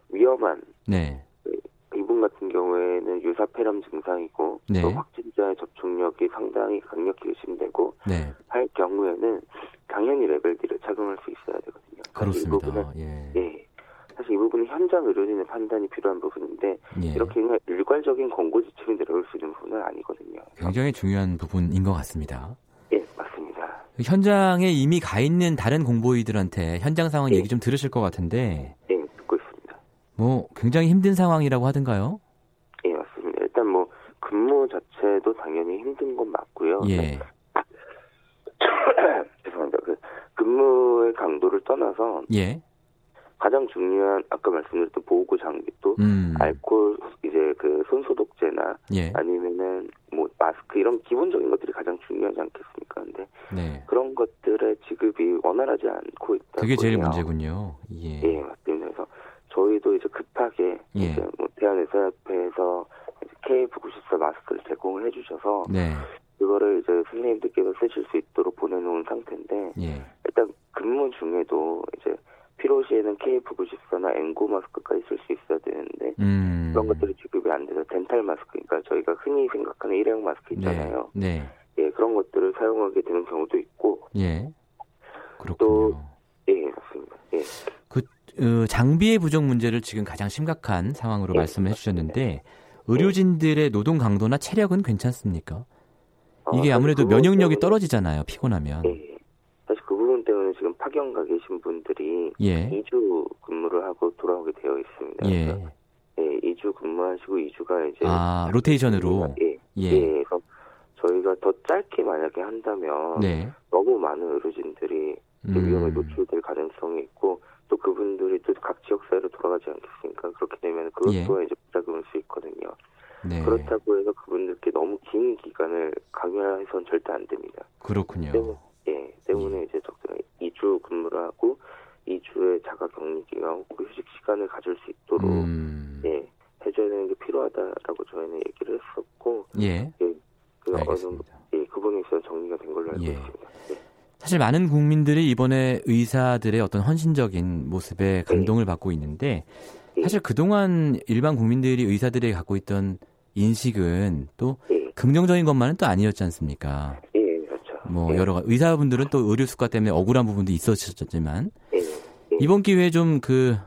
위험한 네. 그 이분 같은 경우에는 유사 폐렴 증상이고 네. 또 확진자의 접촉력이 상당히 강력히 의심되고 네. 할 경우에는 당연히 레벨 D를 착용할 수 있어야 되거든요. 그렇습니다. 이 부분은, 예. 예. 사실 이 부분은 현장 의료진의 판단이 필요한 부분인데 예. 이렇게 일괄적인 권고 지침이 내려올 수 있는 부분은 아니거든요. 굉장히 중요한 부분인 것 같습니다. 예, 맞습니다. 현장에 이미 가 있는 다른 공보위들한테 현장 상황 예. 얘기 좀 들으실 것 같은데. 예, 듣고 있습니다. 뭐 굉장히 힘든 상황이라고 하던가요? 예, 맞습니다. 일단 뭐 근무 자체도 당연히 힘든 건 맞고요. 예. 네. 죄송합니다. 그 근무의 강도를 떠나서 예. 가장 중요한 아까 말씀드렸던 보호구 장비도 음. 알코올 이제 그 손소독제나 예. 아니면은 뭐 마스크 이런 기본적인 것들이 가장 중요하지 않겠습니까? 근데 네. 그런 것들의 지급이 원활하지 않고 있다. 그게 제일 문제군요. 예. 예, 맞습니다. 그래서 저희도 이제 급하게 예. 이제 뭐 대한의사협회에서 KF94 마스크를 제공을 해주셔서 네. 그거를 이제 선생님들께서 쓰실 수 있도록 보내놓은 상태인데 예. 일단 근무 중에도 이제 필요시에는 KF94나 N9 마스크까지 쓸 수 있어야 되는데 음. 그런 것들이 지급이 안 돼서 덴탈 마스크 그러니까 저희가 흔히 생각하는 일회용 마스크 있잖아요. 네. 네. 예, 그런 것들을 사용하게 되는 경우도 있고. 예. 그렇군요. 또, 예, 맞습니다. 예. 그, 어, 장비의 부족 문제를 지금 가장 심각한 상황으로 예. 말씀을 해주셨는데, 의료진들의 노동 강도나 체력은 괜찮습니까? 어, 이게 아무래도 면역력이 떨어지잖아요, 피곤하면. 예. 사실 그 부분 때문에 지금 파견 가 계신 분들이 예. 2주 근무를 하고 돌아오게 되어 있습니다. 예. 예, 2주 근무하시고 2주가 이제 아, 로테이션으로 예. 예. 예. 그래서 저희가 더 짧게 만약에 한다면 네. 너무 많은 의료진들이 음. 위험에 노출될 가능성이 있고 또 그분들이 또 각 지역 사회로 돌아가지 않겠습니까? 그렇게 되면 그것 예. 또한 이제 부작용일 수 있거든요. 네. 그렇다고 해서 그분들께 너무 긴 기간을 강요해서는 절대 안 됩니다. 그렇군요. 예, 때문에 예. 이제 적절히 2주 근무를 하고 2주의 자가 격리 기간, 휴식 시간을 가질 수 있도록 음. 예, 해줘야 되는 게 필요하다라고 저희는 얘기를 했었고 예, 예그 어느 정도 예, 그 부분에 있어서 정리가 된 걸로 알고 예. 있습니다. 예. 사실 많은 국민들이 이번에 의사들의 어떤 헌신적인 모습에 감동을 네. 받고 있는데 예. 사실 그동안 일반 국민들이 의사들이 갖고 있던 인식은 또 예. 긍정적인 것만은 또 아니었지 않습니까? 예. 뭐 여러 의사분들은 또 의료 수가 때문에 억울한 부분도 있었지만 이번 기회에 좀 그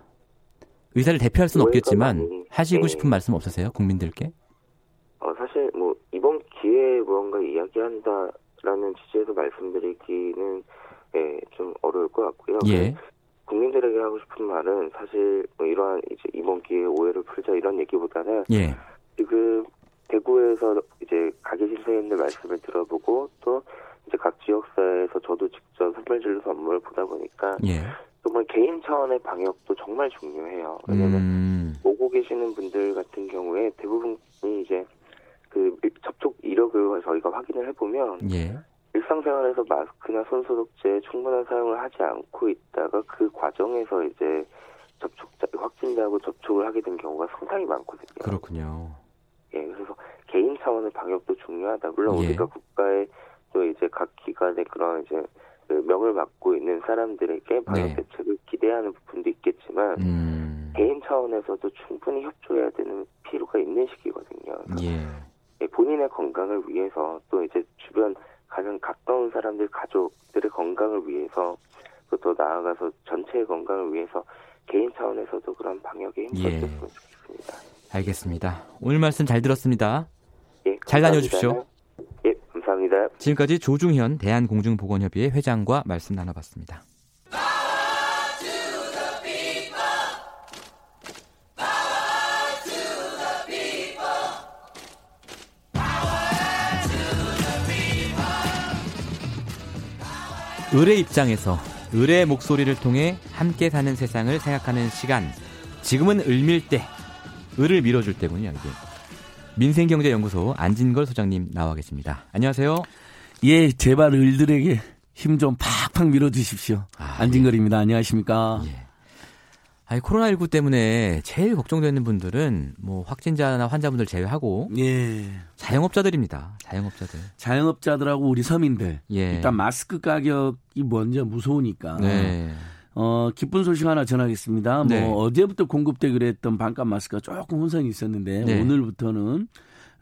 의사를 대표할 수는 없겠지만 하시고 싶은 말씀 없으세요? 국민들께? 어, 사실 뭐 이번 기회에 무언가 이야기한다라는 취지에서 말씀드리기는 예, 좀 어려울 것 같고요. 예. 국민들에게 하고 싶은 말은 사실 뭐 이러한 이제 이번 기회에 오해를 풀자 이런 얘기보다는 예. 지금 대구에서 이제 가계신 선생님들 말씀을 들어보고 또 이제 각 지역사회에서 저도 직접 선별진료소 업무를 보다 보니까 예. 정말 개인 차원의 방역도 정말 중요해요. 왜냐하면 음. 오고 계시는 분들 같은 경우에 대부분이 이제 그 접촉 이력을 저희가 확인을 해보면 예. 일상생활에서 마스크나 손소독제 충분한 사용을 하지 않고 있다가 그 과정에서 이제 접촉자 확진자하고 접촉을 하게 된 경우가 상당히 많거든요. 그렇군요. 예, 그래서 개인 차원의 방역도 중요하다. 물론 예. 우리가 국가의 또 이제 각 기관의 그런 이제 그 명을 맡고 있는 사람들에게 방역 네. 대책을 기대하는 부분도 있겠지만 음. 개인 차원에서도 충분히 협조해야 되는 필요가 있는 시기거든요. 예. 예. 본인의 건강을 위해서 또 이제 주변 가장 가까운 사람들 가족들의 건강을 위해서 또 더 나아가서 전체의 건강을 위해서 개인 차원에서도 그런 방역에 힘썼으면 예. 좋겠습니다. 알겠습니다. 오늘 말씀 잘 들었습니다. 예, 잘 다녀주십시오. 예, 감사합니다. 지금까지 조중현 대한공중보건협의회 회장과 말씀 나눠봤습니다. 을의 입장에서 을의 목소리를 통해 함께 사는 세상을 생각하는 시간. 지금은 을밀 때, 을을 밀어줄 때군요, 이게. 민생경제연구소 안진걸 소장님 나와 계십니다. 안녕하세요. 예, 제발 을들에게 힘 좀 팍팍 밀어주십시오. 아, 안진걸입니다. 예. 안녕하십니까. 예. 아니 코로나19 때문에 제일 걱정되는 분들은 뭐 확진자나 환자분들 제외하고 예. 자영업자들입니다. 자영업자들. 자영업자들하고 우리 서민들. 예. 일단 마스크 가격이 먼저 무서우니까. 네. 어, 기쁜 소식 하나 전하겠습니다. 뭐 네. 뭐 어제부터 공급되기로 했던 반값 마스크가 조금 혼선이 있었는데 네. 오늘부터는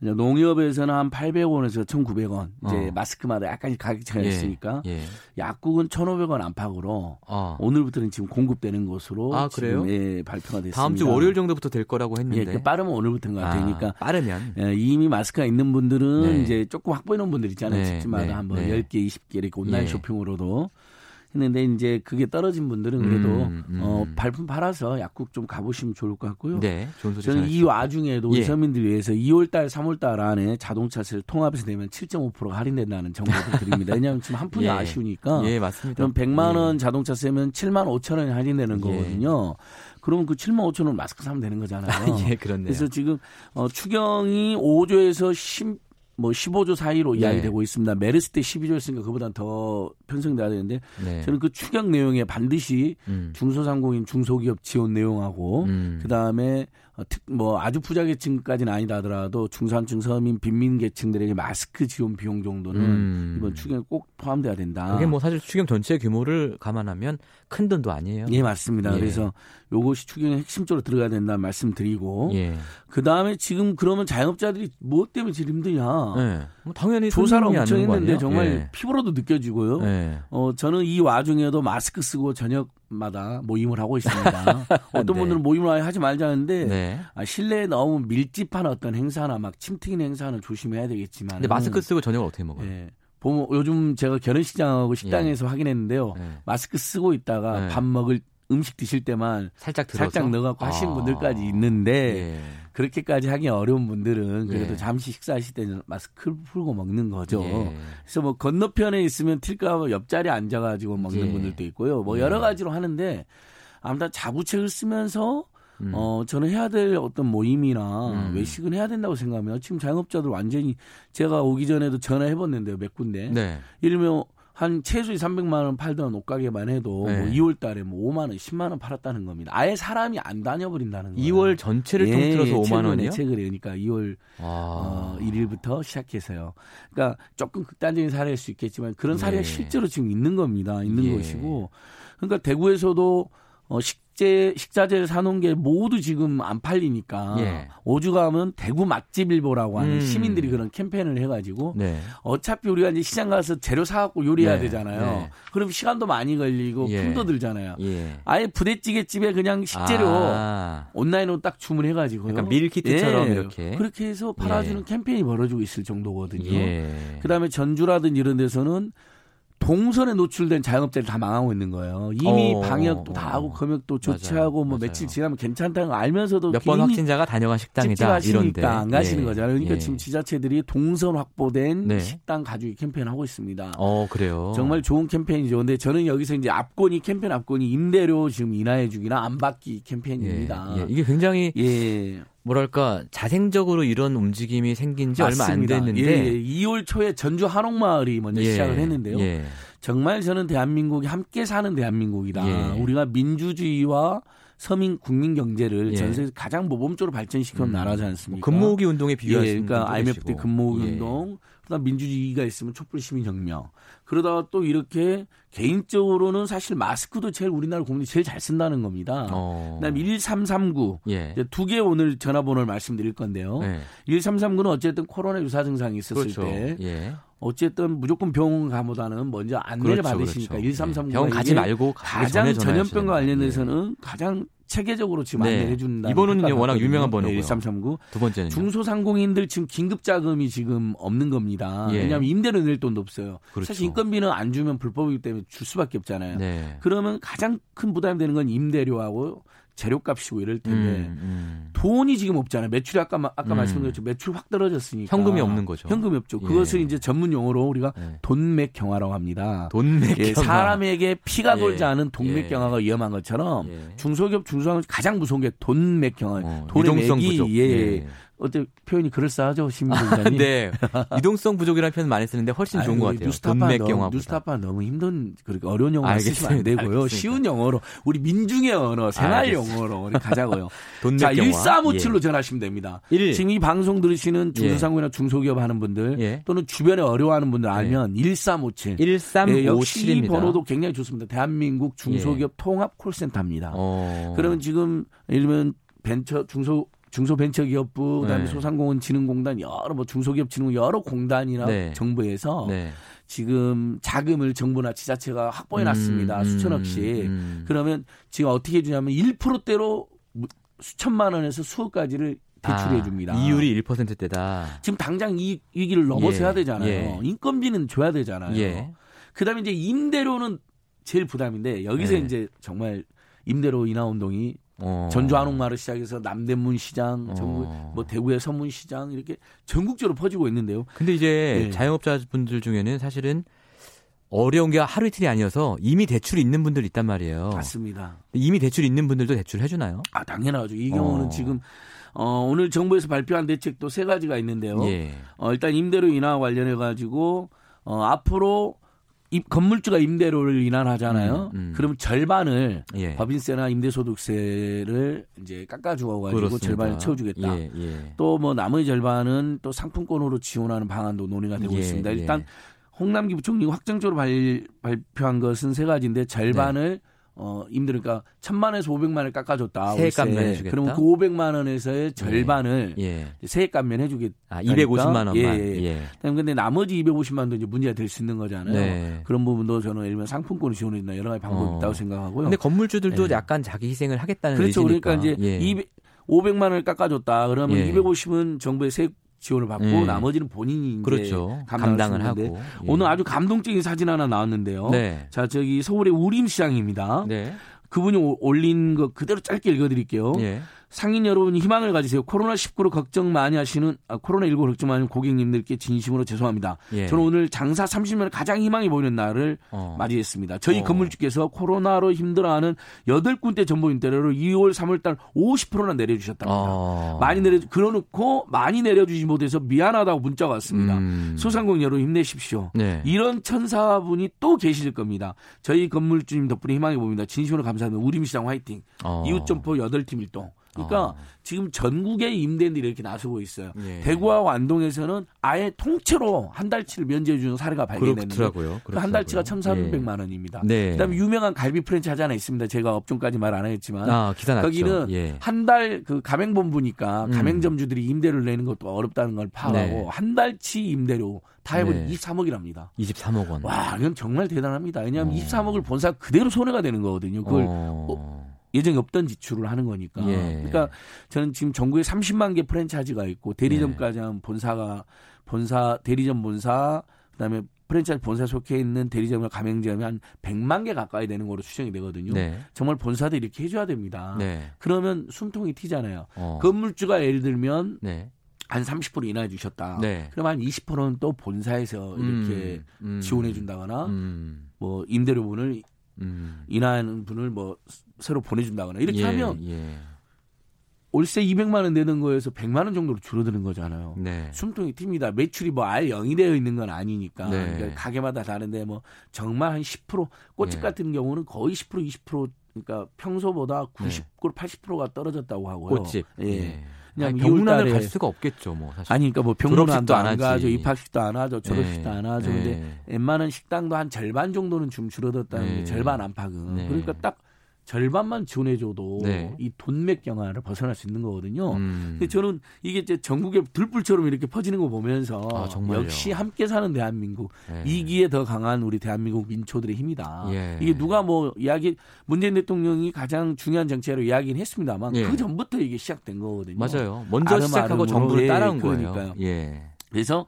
농협에서는 한 800원에서 1,900원. 이제 어. 마스크마다 약간 가격 차이가 예. 있으니까. 예. 약국은 1,500원 안팎으로 어. 오늘부터는 지금 공급되는 것으로 아, 그래요? 예, 발표가 됐습니다. 다음 주 월요일 정도부터 될 거라고 했는데. 예, 빠르면 오늘부터인가 아, 되니까. 빠르면. 예, 이미 마스크가 있는 분들은 네. 이제 조금 확보해 놓은 분들 있잖아요. 네. 집집마다 네. 한번 네. 10개, 20개 이렇게 온라인 예. 쇼핑으로도 했는데 이제 그게 떨어진 분들은 그래도 음, 음. 어 발품 팔아서 약국 좀 가보시면 좋을 것 같고요. 네, 저는 이 와중에도 예. 서민들 위해서 2월달, 3월달 안에 자동차세를 통합해서 내면 7.5% 할인된다는 정보를 드립니다. 왜냐하면 지금 한 푼이 예. 아쉬우니까. 예, 맞습니다. 그럼 100만 원 예. 자동차세면 7만 5천 원이 할인되는 예. 거거든요. 그러면 그 7만 5천 원 마스크 사면 되는 거잖아요. 예, 그렇네요. 그래서 지금 어, 추경이 5조에서 10, 뭐 15조 사이로 네. 이야기되고 있습니다. 메르스 때 12조였으니까 그보다 더 편성돼야 되는데 네. 저는 그 추경 내용에 반드시 음. 중소상공인 중소기업 지원 내용하고 음. 그다음에 어, 뭐 아주 부자계층까지는 아니다 하더라도 중산층 서민 빈민 계층들에게 마스크 지원 비용 정도는 음. 이번 추경에 꼭 포함돼야 된다. 그게 뭐 사실 추경 전체 규모를 감안하면 큰 돈도 아니에요. 예, 맞습니다. 예. 그래서 요것이 추경의 핵심적으로 들어가야 된다 말씀드리고 예. 그 다음에 지금 그러면 자영업자들이 뭐 때문에 제일 힘드냐? 예. 뭐 당연히 조사를 엄청 했는데 정말 예. 피부로도 느껴지고요. 예. 어 저는 이 와중에도 마스크 쓰고 저녁 마다 모임을 하고 있습니다. 어떤 네. 분들은 모임을 하지 말자는데 네. 아, 실내에 너무 밀집한 어떤 행사나 막 침튀는 행사는 조심해야 되겠지만. 근데 마스크 쓰고 저녁을 어떻게 먹어요? 네. 보면 요즘 제가 결혼식장하고 식당에서 예. 확인했는데요. 네. 마스크 쓰고 있다가 네. 밥 먹을 음식 드실 때만 살짝 들어서? 살짝 넣어갖고 아. 하시는 분들까지 있는데 예. 그렇게까지 하기 어려운 분들은 그래도 예. 잠시 식사하실 때는 마스크를 풀고 먹는 거죠. 예. 그래서 뭐 건너편에 있으면 틸까 옆자리에 앉아가지고 먹는 예. 분들도 있고요. 뭐 예. 여러 가지로 하는데 아무튼 자구책을 쓰면서 음. 어, 저는 해야 될 어떤 모임이나 음. 외식은 해야 된다고 생각합니다. 지금 자영업자들 완전히 제가 오기 전에도 전화해봤는데요, 몇 군데. 네. 예를 들면 한 최소 300만 원 팔던 옷가게만 해도 네. 뭐 2월 달에 뭐 5만 원, 10만 원 팔았다는 겁니다. 아예 사람이 안 다녀버린다는 거예요. 2월 전체를 예, 통틀어서 5만 원이요? 최근에 그러니까 2월 어, 1일부터 시작해서요. 그러니까 조금 극단적인 사례일 수 있겠지만 그런 사례가 예. 실제로 지금 있는 겁니다. 있는 예. 것이고. 그러니까 대구에서도 어, 식 재 식자재를 사놓은 게 모두 지금 안 팔리니까 예. 오죽하면 대구 맛집 일보라고 하는 음. 시민들이 그런 캠페인을 해가지고 네. 어차피 우리가 이제 시장 가서 재료 사갖고 요리해야 네. 되잖아요. 네. 그럼 시간도 많이 걸리고 예. 품도 들잖아요. 예. 아예 부대찌개 집에 그냥 식재료 아. 온라인으로 딱 주문해가지고 그러니까 밀키트처럼 예. 이렇게 그렇게 해서 팔아주는 예. 캠페인이 벌어지고 있을 정도거든요. 예. 그다음에 전주라든 이런 데서는 동선에 노출된 자영업자를 다 망하고 있는 거예요. 이미 어, 방역도 다 하고 검역도 조치하고 뭐 맞아요. 며칠 지나면 괜찮다는 거 알면서도 몇 번 확진자가 다녀간 식당이다 이런데 안 가시는 예. 거잖아요. 그러니까 예. 지금 지자체들이 동선 확보된 네. 식당 가주기 캠페인 하고 있습니다. 어 그래요. 정말 좋은 캠페인이죠. 근데 저는 여기서 이제 앞권이 캠페인 앞권이 임대료 지금 인하해주기나 안 받기 캠페인입니다. 예. 예. 이게 굉장히 예. 뭐랄까 자생적으로 이런 움직임이 생긴 지 얼마 안 됐는데 예, 2월 예. 초에 전주 한옥마을이 먼저 예, 시작을 했는데요. 예. 정말 저는 대한민국이 함께 사는 대한민국이다. 예. 우리가 민주주의와 서민 국민 경제를 예. 전 세계 가장 모범적으로 발전시켜 음. 나라지 않습니까? 근모으기 운동에 비유하신 예, 그러니까 IMF 때 근모으기 운동 그다음 민주주의가 있으면 촛불 시민 혁명. 그러다가 또 이렇게 개인적으로는 사실 마스크도 제일 우리나라 국민이 제일 잘 쓴다는 겁니다. 어. 그다음 1339. 예. 두개 오늘 전화번호를 말씀드릴 건데요. 예. 1339는 어쨌든 코로나 유사 증상이 있었을 그렇죠. 때 예. 어쨌든 무조건 병원 가보다는 먼저 안내를 그렇죠, 받으시니까 그렇죠. 1339 병원 가지 말고 가장 전염병과 관련해서는 가장 체계적으로 지금 네. 안내해 준다. 이번은 워낙 유명한 번호고요. 네, 1339. 두 번째는 중소상공인들 지금 긴급 자금이 지금 없는 겁니다. 예. 왜냐하면 임대료 낼 돈도 없어요. 그렇죠. 사실 인건비는 안 주면 불법이기 때문에 줄 수밖에 없잖아요. 네. 그러면 가장 큰 부담이 되는 건 임대료하고 재료값이고 이럴 텐데 음, 음. 돈이 지금 없잖아요. 매출이 아까 아까 음. 말씀드렸죠. 매출 확 떨어졌으니까 현금이 없는 거죠. 현금이 없죠. 예. 그것을 이제 전문 용어로 우리가 예. 돈맥 경화라고 합니다. 돈맥 예, 경화. 사람에게 피가 예. 돌지 않은 돈맥 예. 경화가 위험한 것처럼 예. 중소기업 중소상업 가장 무서운 게 돈맥 경화. 어, 돈의 맥이 예. 어때 표현이 그럴싸하죠 시민들이 네 이동성 부족이라는 표현 많이 쓰는데 훨씬 좋은 아니, 것 같아요. 뉴스타파 너무, 뉴스타파 너무 힘든 그렇게 어려운 영어 쓰시면 안 되고요. 알겠습니다. 쉬운 영어로 우리 민중의 언어 생활 알 영어로 우리 가자고요. 자 1457로 예. 전하시면 됩니다. 1. 지금 이 방송 들으시는 예. 중소상공이나 예. 중소기업 하는 분들 예. 또는 주변에 어려워하는 분들 알면 예. 1357 1357입니다. 예, 역시 이 번호도 굉장히 좋습니다. 대한민국 중소기업 통합 콜센터입니다. 어. 그러면 지금 예를 들면 벤처 중소 중소벤처기업부 그다음에 네. 소상공인진흥공단 여러 뭐 중소기업진흥 여러 공단이나 네. 정부에서 네. 지금 자금을 정부나 지자체가 확보해 놨습니다. 음, 수천억씩. 음. 그러면 지금 어떻게 해주냐면 1%대로 수천만 원에서 수억까지를 대출해 아, 줍니다. 아, 이율이 1%대다. 지금 당장 이 위기를 넘어서야 예, 되잖아요. 예. 인건비는 줘야 되잖아요. 예. 그다음에 이제 임대료는 제일 부담인데 여기서 예. 이제 정말 임대료 인하 운동이 어. 전주 한옥마을 시작해서 남대문 시장, 어. 전국 뭐 대구의 서문 시장 이렇게 전국적으로 퍼지고 있는데요. 근데 이제 네. 자영업자분들 중에는 사실은 어려운 게 하루 이틀이 아니어서 이미 대출이 있는 분들 있단 말이에요. 맞습니다. 이미 대출 있는 분들도 대출 해주나요? 아 당연하죠. 이 경우는 어. 지금 어, 오늘 정부에서 발표한 대책도 세 가지가 있는데요. 예. 어, 일단 임대료 인하 관련해 가지고 어, 앞으로 이 건물주가 임대료를 인하하잖아요. 음, 음. 그러면 절반을 예. 법인세나 임대소득세를 이제 깎아주어 가지고 절반을 채워주겠다. 예, 예. 또뭐 나머지 절반은 또 상품권으로 지원하는 방안도 논의가 되고 예, 있습니다. 일단 예. 홍남기 부총리가 확정적으로 발, 발표한 것은 세 가지인데 절반을 네. 어, 임대료 그러니까 천만에서 오백만을 깎아줬다. 세액 감면해주겠다. 그러면 그 오백만 원에서의 절반을 예. 예. 세액 감면해주겠다. 아, 250만 원만. 예. 예. 예. 근데 나머지 250만 원도 이제 문제가 될 수 있는 거잖아요. 네. 그런 부분도 저는 예를 들면 상품권을 지원해준다 여러 가지 방법이 어. 있다고 생각하고요. 근데 건물주들도 예. 약간 자기 희생을 하겠다는 그렇죠. 의지니까. 그러니까 이제 예. 200, 500만 원을 깎아줬다. 그러면 예. 250은 정부의 세액 지원을 받고 네. 나머지는 본인이 그렇죠. 감당을 하고 예. 오늘 아주 감동적인 사진 하나 나왔는데요. 네. 자 저기 서울의 우림시장입니다. 네. 그분이 올린 거 그대로 짧게 읽어드릴게요. 예. 상인 여러분 희망을 가지세요. 코로나 19로 걱정 많이 하시는 아, 코로나 19 걱정 많이 하는 고객님들께 진심으로 죄송합니다. 예. 저는 오늘 장사 30년 가장 희망이 보이는 날을 어. 맞이했습니다. 저희 어. 건물주께서 코로나로 힘들어하는 8군데 전보 인테리어를 2월 3월 달 50%나 내려주셨답니다. 어. 많이 내려 그러놓고 많이 내려주지 못해서 미안하다고 문자가 왔습니다. 음. 소상공인 여러분 힘내십시오. 네. 이런 천사분이 또 계실 겁니다. 저희 건물주님 덕분에 희망이 보입니다. 진심으로 감사합니다. 우림시장 화이팅. 어. 이웃점포 8팀 일동. 그러니까 어. 지금 전국의 임대인들이 이렇게 나서고 있어요. 예. 대구와 완동에서는 아예 통째로 한 달치를 면제해 주는 사례가 발견됐는데 그한 달치가 1,300만 예. 원입니다. 네. 그다음에 유명한 갈비 프랜차이즈 하나 있습니다. 제가 업종까지 말안 했지만 아, 거기는 예. 한달 그 가맹본부니까 음. 가맹점주들이 임대를 내는 것도 어렵다는 걸 파악하고 네. 한 달치 임대료 다 해보니 네. 23억이랍니다. 23억 원. 와, 이건 정말 대단합니다. 왜냐하면 어. 23억을 본사 그대로 손해가 되는 거거든요. 그걸 어. 어 예정이 없던 지출을 하는 거니까. 예. 그러니까 저는 지금 전국에 30만 개 프랜차이즈가 있고 대리점까지 예. 하면 본사가 본사 대리점 본사 그다음에 프랜차이즈 본사 속해 있는 대리점과 가맹점이 한 100만 개 가까이 되는 거로 추정이 되거든요. 네. 정말 본사도 이렇게 해줘야 됩니다. 네. 그러면 숨통이 튀잖아요. 어. 건물주가 예를 들면 네. 한30% 인하해 주셨다. 네. 그럼 한 20%는 또 본사에서 이렇게 음, 음, 지원해 준다거나 음. 뭐 임대료분을 음. 인하하는 분을 뭐 새로 보내준다거나 이렇게 예, 하면 예. 월세 200만 원 내는 거에서 100만 원 정도로 줄어드는 거잖아요. 네. 숨통이 튑니다. 매출이 뭐 아예 0이 되어 있는 건 아니니까. 네. 그러니까 가게마다 다른데 뭐 정말 한 10% 꽃집 네. 같은 경우는 거의 10% 20% 그러니까 평소보다 90, 네. 80%가 떨어졌다고 하고요. 꽃집. 예. 예. 그냥 병문안을 갈 수가 없겠죠, 뭐 사실. 아니 그러니까 뭐 병문안도 안, 안 가죠, 입학식도 안 하죠, 졸업식도 네. 안 하죠. 네. 근데 웬만한 식당도 한 절반 정도는 좀 줄어들었다는 네. 게 절반 안팎은. 네. 그러니까 딱 절반만 지원해줘도 네. 이 돈맥 경화를 벗어날 수 있는 거거든요. 음. 근데 저는 이게 이제 전국에 들불처럼 이렇게 퍼지는 거 보면서 아, 역시 함께 사는 대한민국 네. 이기에 더 강한 우리 대한민국 민초들의 힘이다. 예. 이게 누가 뭐 이야기 문재인 대통령이 가장 중요한 정책으로 이야기는 했습니다만 예. 그 전부터 이게 시작된 거거든요. 맞아요. 먼저 시작하고 정부를 따라온 예, 거예요. 예. 그래서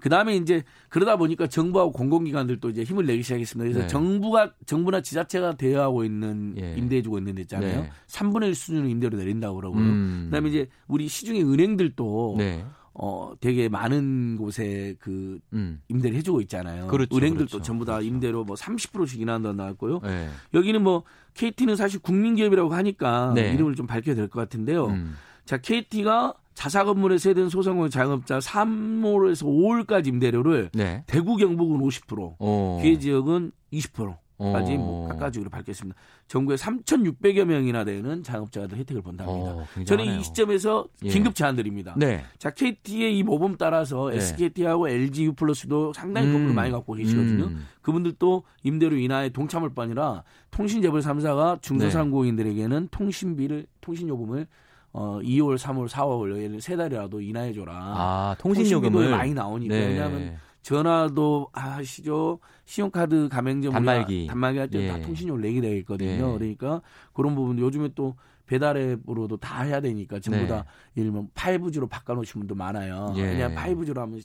그 다음에 이제 그러다 보니까 정부하고 공공기관들도 이제 힘을 내기 시작했습니다. 그래서 네. 정부가 정부나 지자체가 대여하고 있는 예. 임대해 주고 있는 데 있잖아요. 네. 3분의 1 수준의 임대료 내린다고 그러고요. 음. 그다음에 이제 우리 시중의 은행들도 네. 어 되게 많은 곳에 그 음. 임대를 해주고 있잖아요. 그렇죠, 은행들도 그렇죠. 전부 다 그렇죠. 임대로 뭐 30%씩 인하한다 나왔고요. 네. 여기는 뭐 KT는 사실 국민기업이라고 하니까 네. 이름을 좀 밝혀야 될 것 같은데요. 음. 자 KT가 자사 건물에 세든 소상공인 자영업자 3월에서 5월까지 임대료를 네. 대구 경북은 50%, 오. 기회 지역은 20%. 까지 뭐 깎아주기로 밝혔습니다. 전국에 3,600여 명이나 되는 자영업자들 혜택을 본답니다. 오, 저는 이 시점에서 예. 긴급 제안드립니다. 네. 자 KT의 이 모범 따라서 네. SKT하고 LG U 플러스도 상당히 음. 건물을 많이 갖고 계시거든요. 음. 그분들도 임대료 인하에 동참할 뿐이라 통신재벌 3사가 중소상공인들에게는 통신비를 통신 요금을 어 2월, 3월, 4월 세 달이라도 인하해 줘라. 아 통신 요금을 많이 나오니까 네. 왜냐하면 전화도 하시죠. 신용카드 가맹점 단말기 단말기 할때 예. 다 통신료를 내게 되어 있거든요. 예. 그러니까 그런 부분 요즘에 또 배달앱으로도 다 해야 되니까 전부 네. 다 예를 들면 5G로 바꿔 놓으신 분도 많아요. 예. 그냥 5G로 하면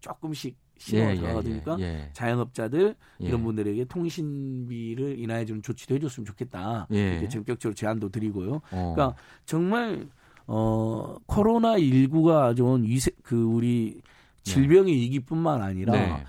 조금씩 신호가 예, 예, 들어가니까 예, 예, 자영업자들 이런 예. 분들에게 통신비를 인하해주는 조치도 해줬으면 좋겠다. 예. 이렇게 전격적으로 제안도 드리고요. 어. 그러니까 정말 어 코로나 19가 가져온 위세 그 우리 질병의 네. 위기뿐만 아니라 네.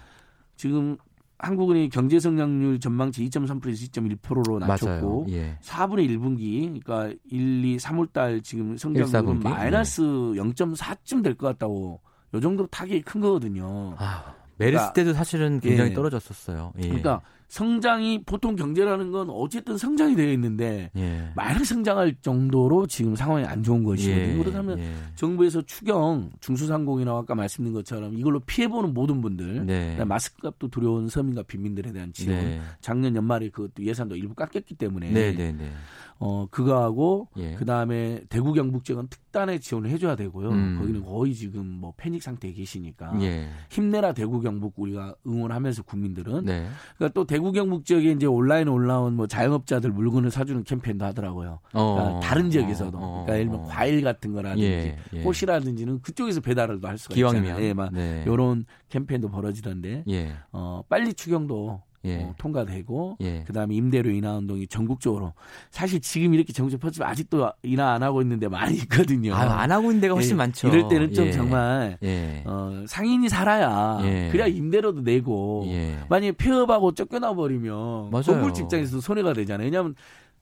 지금 한국은행이 경제 성장률 전망치 2.3%에서 2.1%로 낮췄고 예. 4분의 1분기 그러니까 1, 2, 3월 달 지금 성장률은 마이너스 예. 0.4쯤 될 것 같다고 요 정도로 타격이 큰 거거든요. 아. 메르스 그러니까, 때도 사실은 굉장히 예. 떨어졌었어요. 예. 그러니까 성장이 보통 경제라는 건 어쨌든 성장이 되어 있는데 예. 많이 성장할 정도로 지금 상황이 안 좋은 것이거든요. 예. 그렇다면 예. 정부에서 추경 중수상공이나 아까 말씀드린 것처럼 이걸로 피해보는 모든 분들 네. 마스크 값도 두려운 서민과 빈민들에 대한 지원 네. 작년 연말에 그것도 예산도 일부 깎였기 때문에 네, 네, 네. 어 그거하고 예. 그 다음에 대구 경북 지역은 특단의 지원을 해줘야 되고요. 음. 거기는 거의 지금 뭐 패닉 상태에 계시니까 예. 힘내라 대구 경북 우리가 응원하면서 국민들은 네. 그러니까 또 대구 경북 지역에 이제 온라인 올라온 뭐 자영업자들 물건을 사주는 캠페인도 하더라고요. 어. 그러니까 다른 지역에서도 어. 그러니까 예를 들면 과일 같은 거라든지 예. 예. 꽃이라든지는 그쪽에서 배달을 할 수가 기왕이면. 있잖아요. 예, 막 네. 이런 캠페인도 벌어지던데 예. 어 빨리 추경도 예. 어, 통과되고 예. 그다음에 임대료 인하 운동이 전국적으로 사실 지금 이렇게 전국적 퍼지면 아직도 인하 안 하고 있는 데 많이 있거든요. 아, 안 하고 있는 데가 훨씬 예. 많죠. 이럴 때는 좀 예. 정말 예. 어, 상인이 살아야 그래야 임대료도 내고 만약에 폐업하고 쫓겨나 버리면 건물 직장에서 손해가 되잖아요. 왜냐하면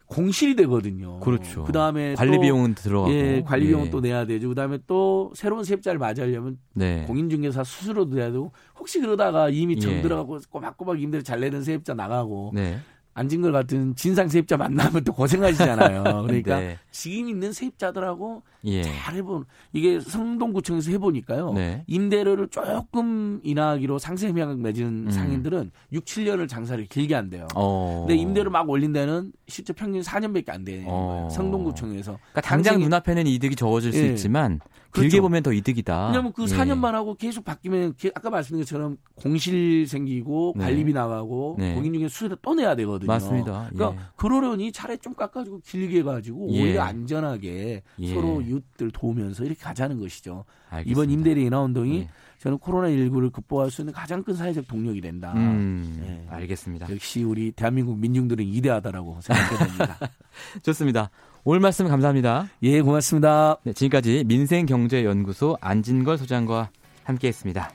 공실이 되거든요. 그렇죠. 그 다음에 관리 비용은 들어가고, 예, 관리 비용은 예. 또 내야 되죠. 그 다음에 또 새로운 세입자를 맞이하려면 네. 공인중개사 수수료도 내야 되고 혹시 그러다가 이미 정 예. 들어가고 꼬박꼬박 임대료 잘 내는 세입자 나가고 네. 안진걸 같은 진상 세입자 만나면 또 고생하시잖아요. 그러니까 네. 지금 있는 세입자들하고 예. 잘 해본 이게 성동구청에서 해보니까요. 네. 임대료를 조금 인하하기로 상세 협약 맺은 음. 상인들은 6, 7년을 장사를 길게 한대요. 어. 근데 임대료 막 올린 데는 실제 평균 4년밖에 안 되는 어. 거예요. 성동구청에서. 그러니까 당장 눈앞에는 이득이 적어질 수 예. 있지만 그렇죠. 보면 더 이득이다. 왜냐하면 그 4년만 예. 하고 계속 바뀌면 아까 말씀드린 것처럼 공실 생기고 네. 관리비 나가고 네. 공인중개 수수료 또 내야 되거든요. 맞습니다. 그러니까 예. 그러려니 차라리 좀 깎아주고 길게 가지고 예. 오히려 안전하게 예. 서로 이웃들 도우면서 이렇게 가자는 것이죠. 알겠습니다. 이번 임대료 인하 운동이 예. 저는 코로나 19를 극복할 수 있는 가장 큰 사회적 동력이 된다. 음, 네. 알겠습니다. 역시 우리 대한민국 민중들은 이대하다라고 생각해 봅니다. 좋습니다. 오늘 말씀 감사합니다. 예, 고맙습니다. 네, 지금까지 민생경제연구소 안진걸 소장과 함께했습니다.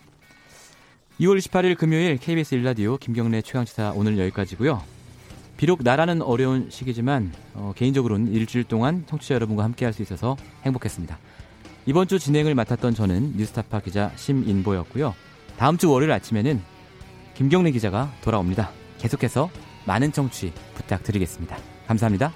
2월 28일 금요일 KBS 일라디오 김경래 최강시사 오늘 여기까지고요. 비록 나라는 어려운 시기지만 어, 개인적으로는 일주일 동안 청취자 여러분과 함께할 수 있어서 행복했습니다. 이번 주 진행을 맡았던 저는 뉴스타파 기자 심인보였고요. 다음 주 월요일 아침에는 김경래 기자가 돌아옵니다. 계속해서 많은 청취 부탁드리겠습니다. 감사합니다.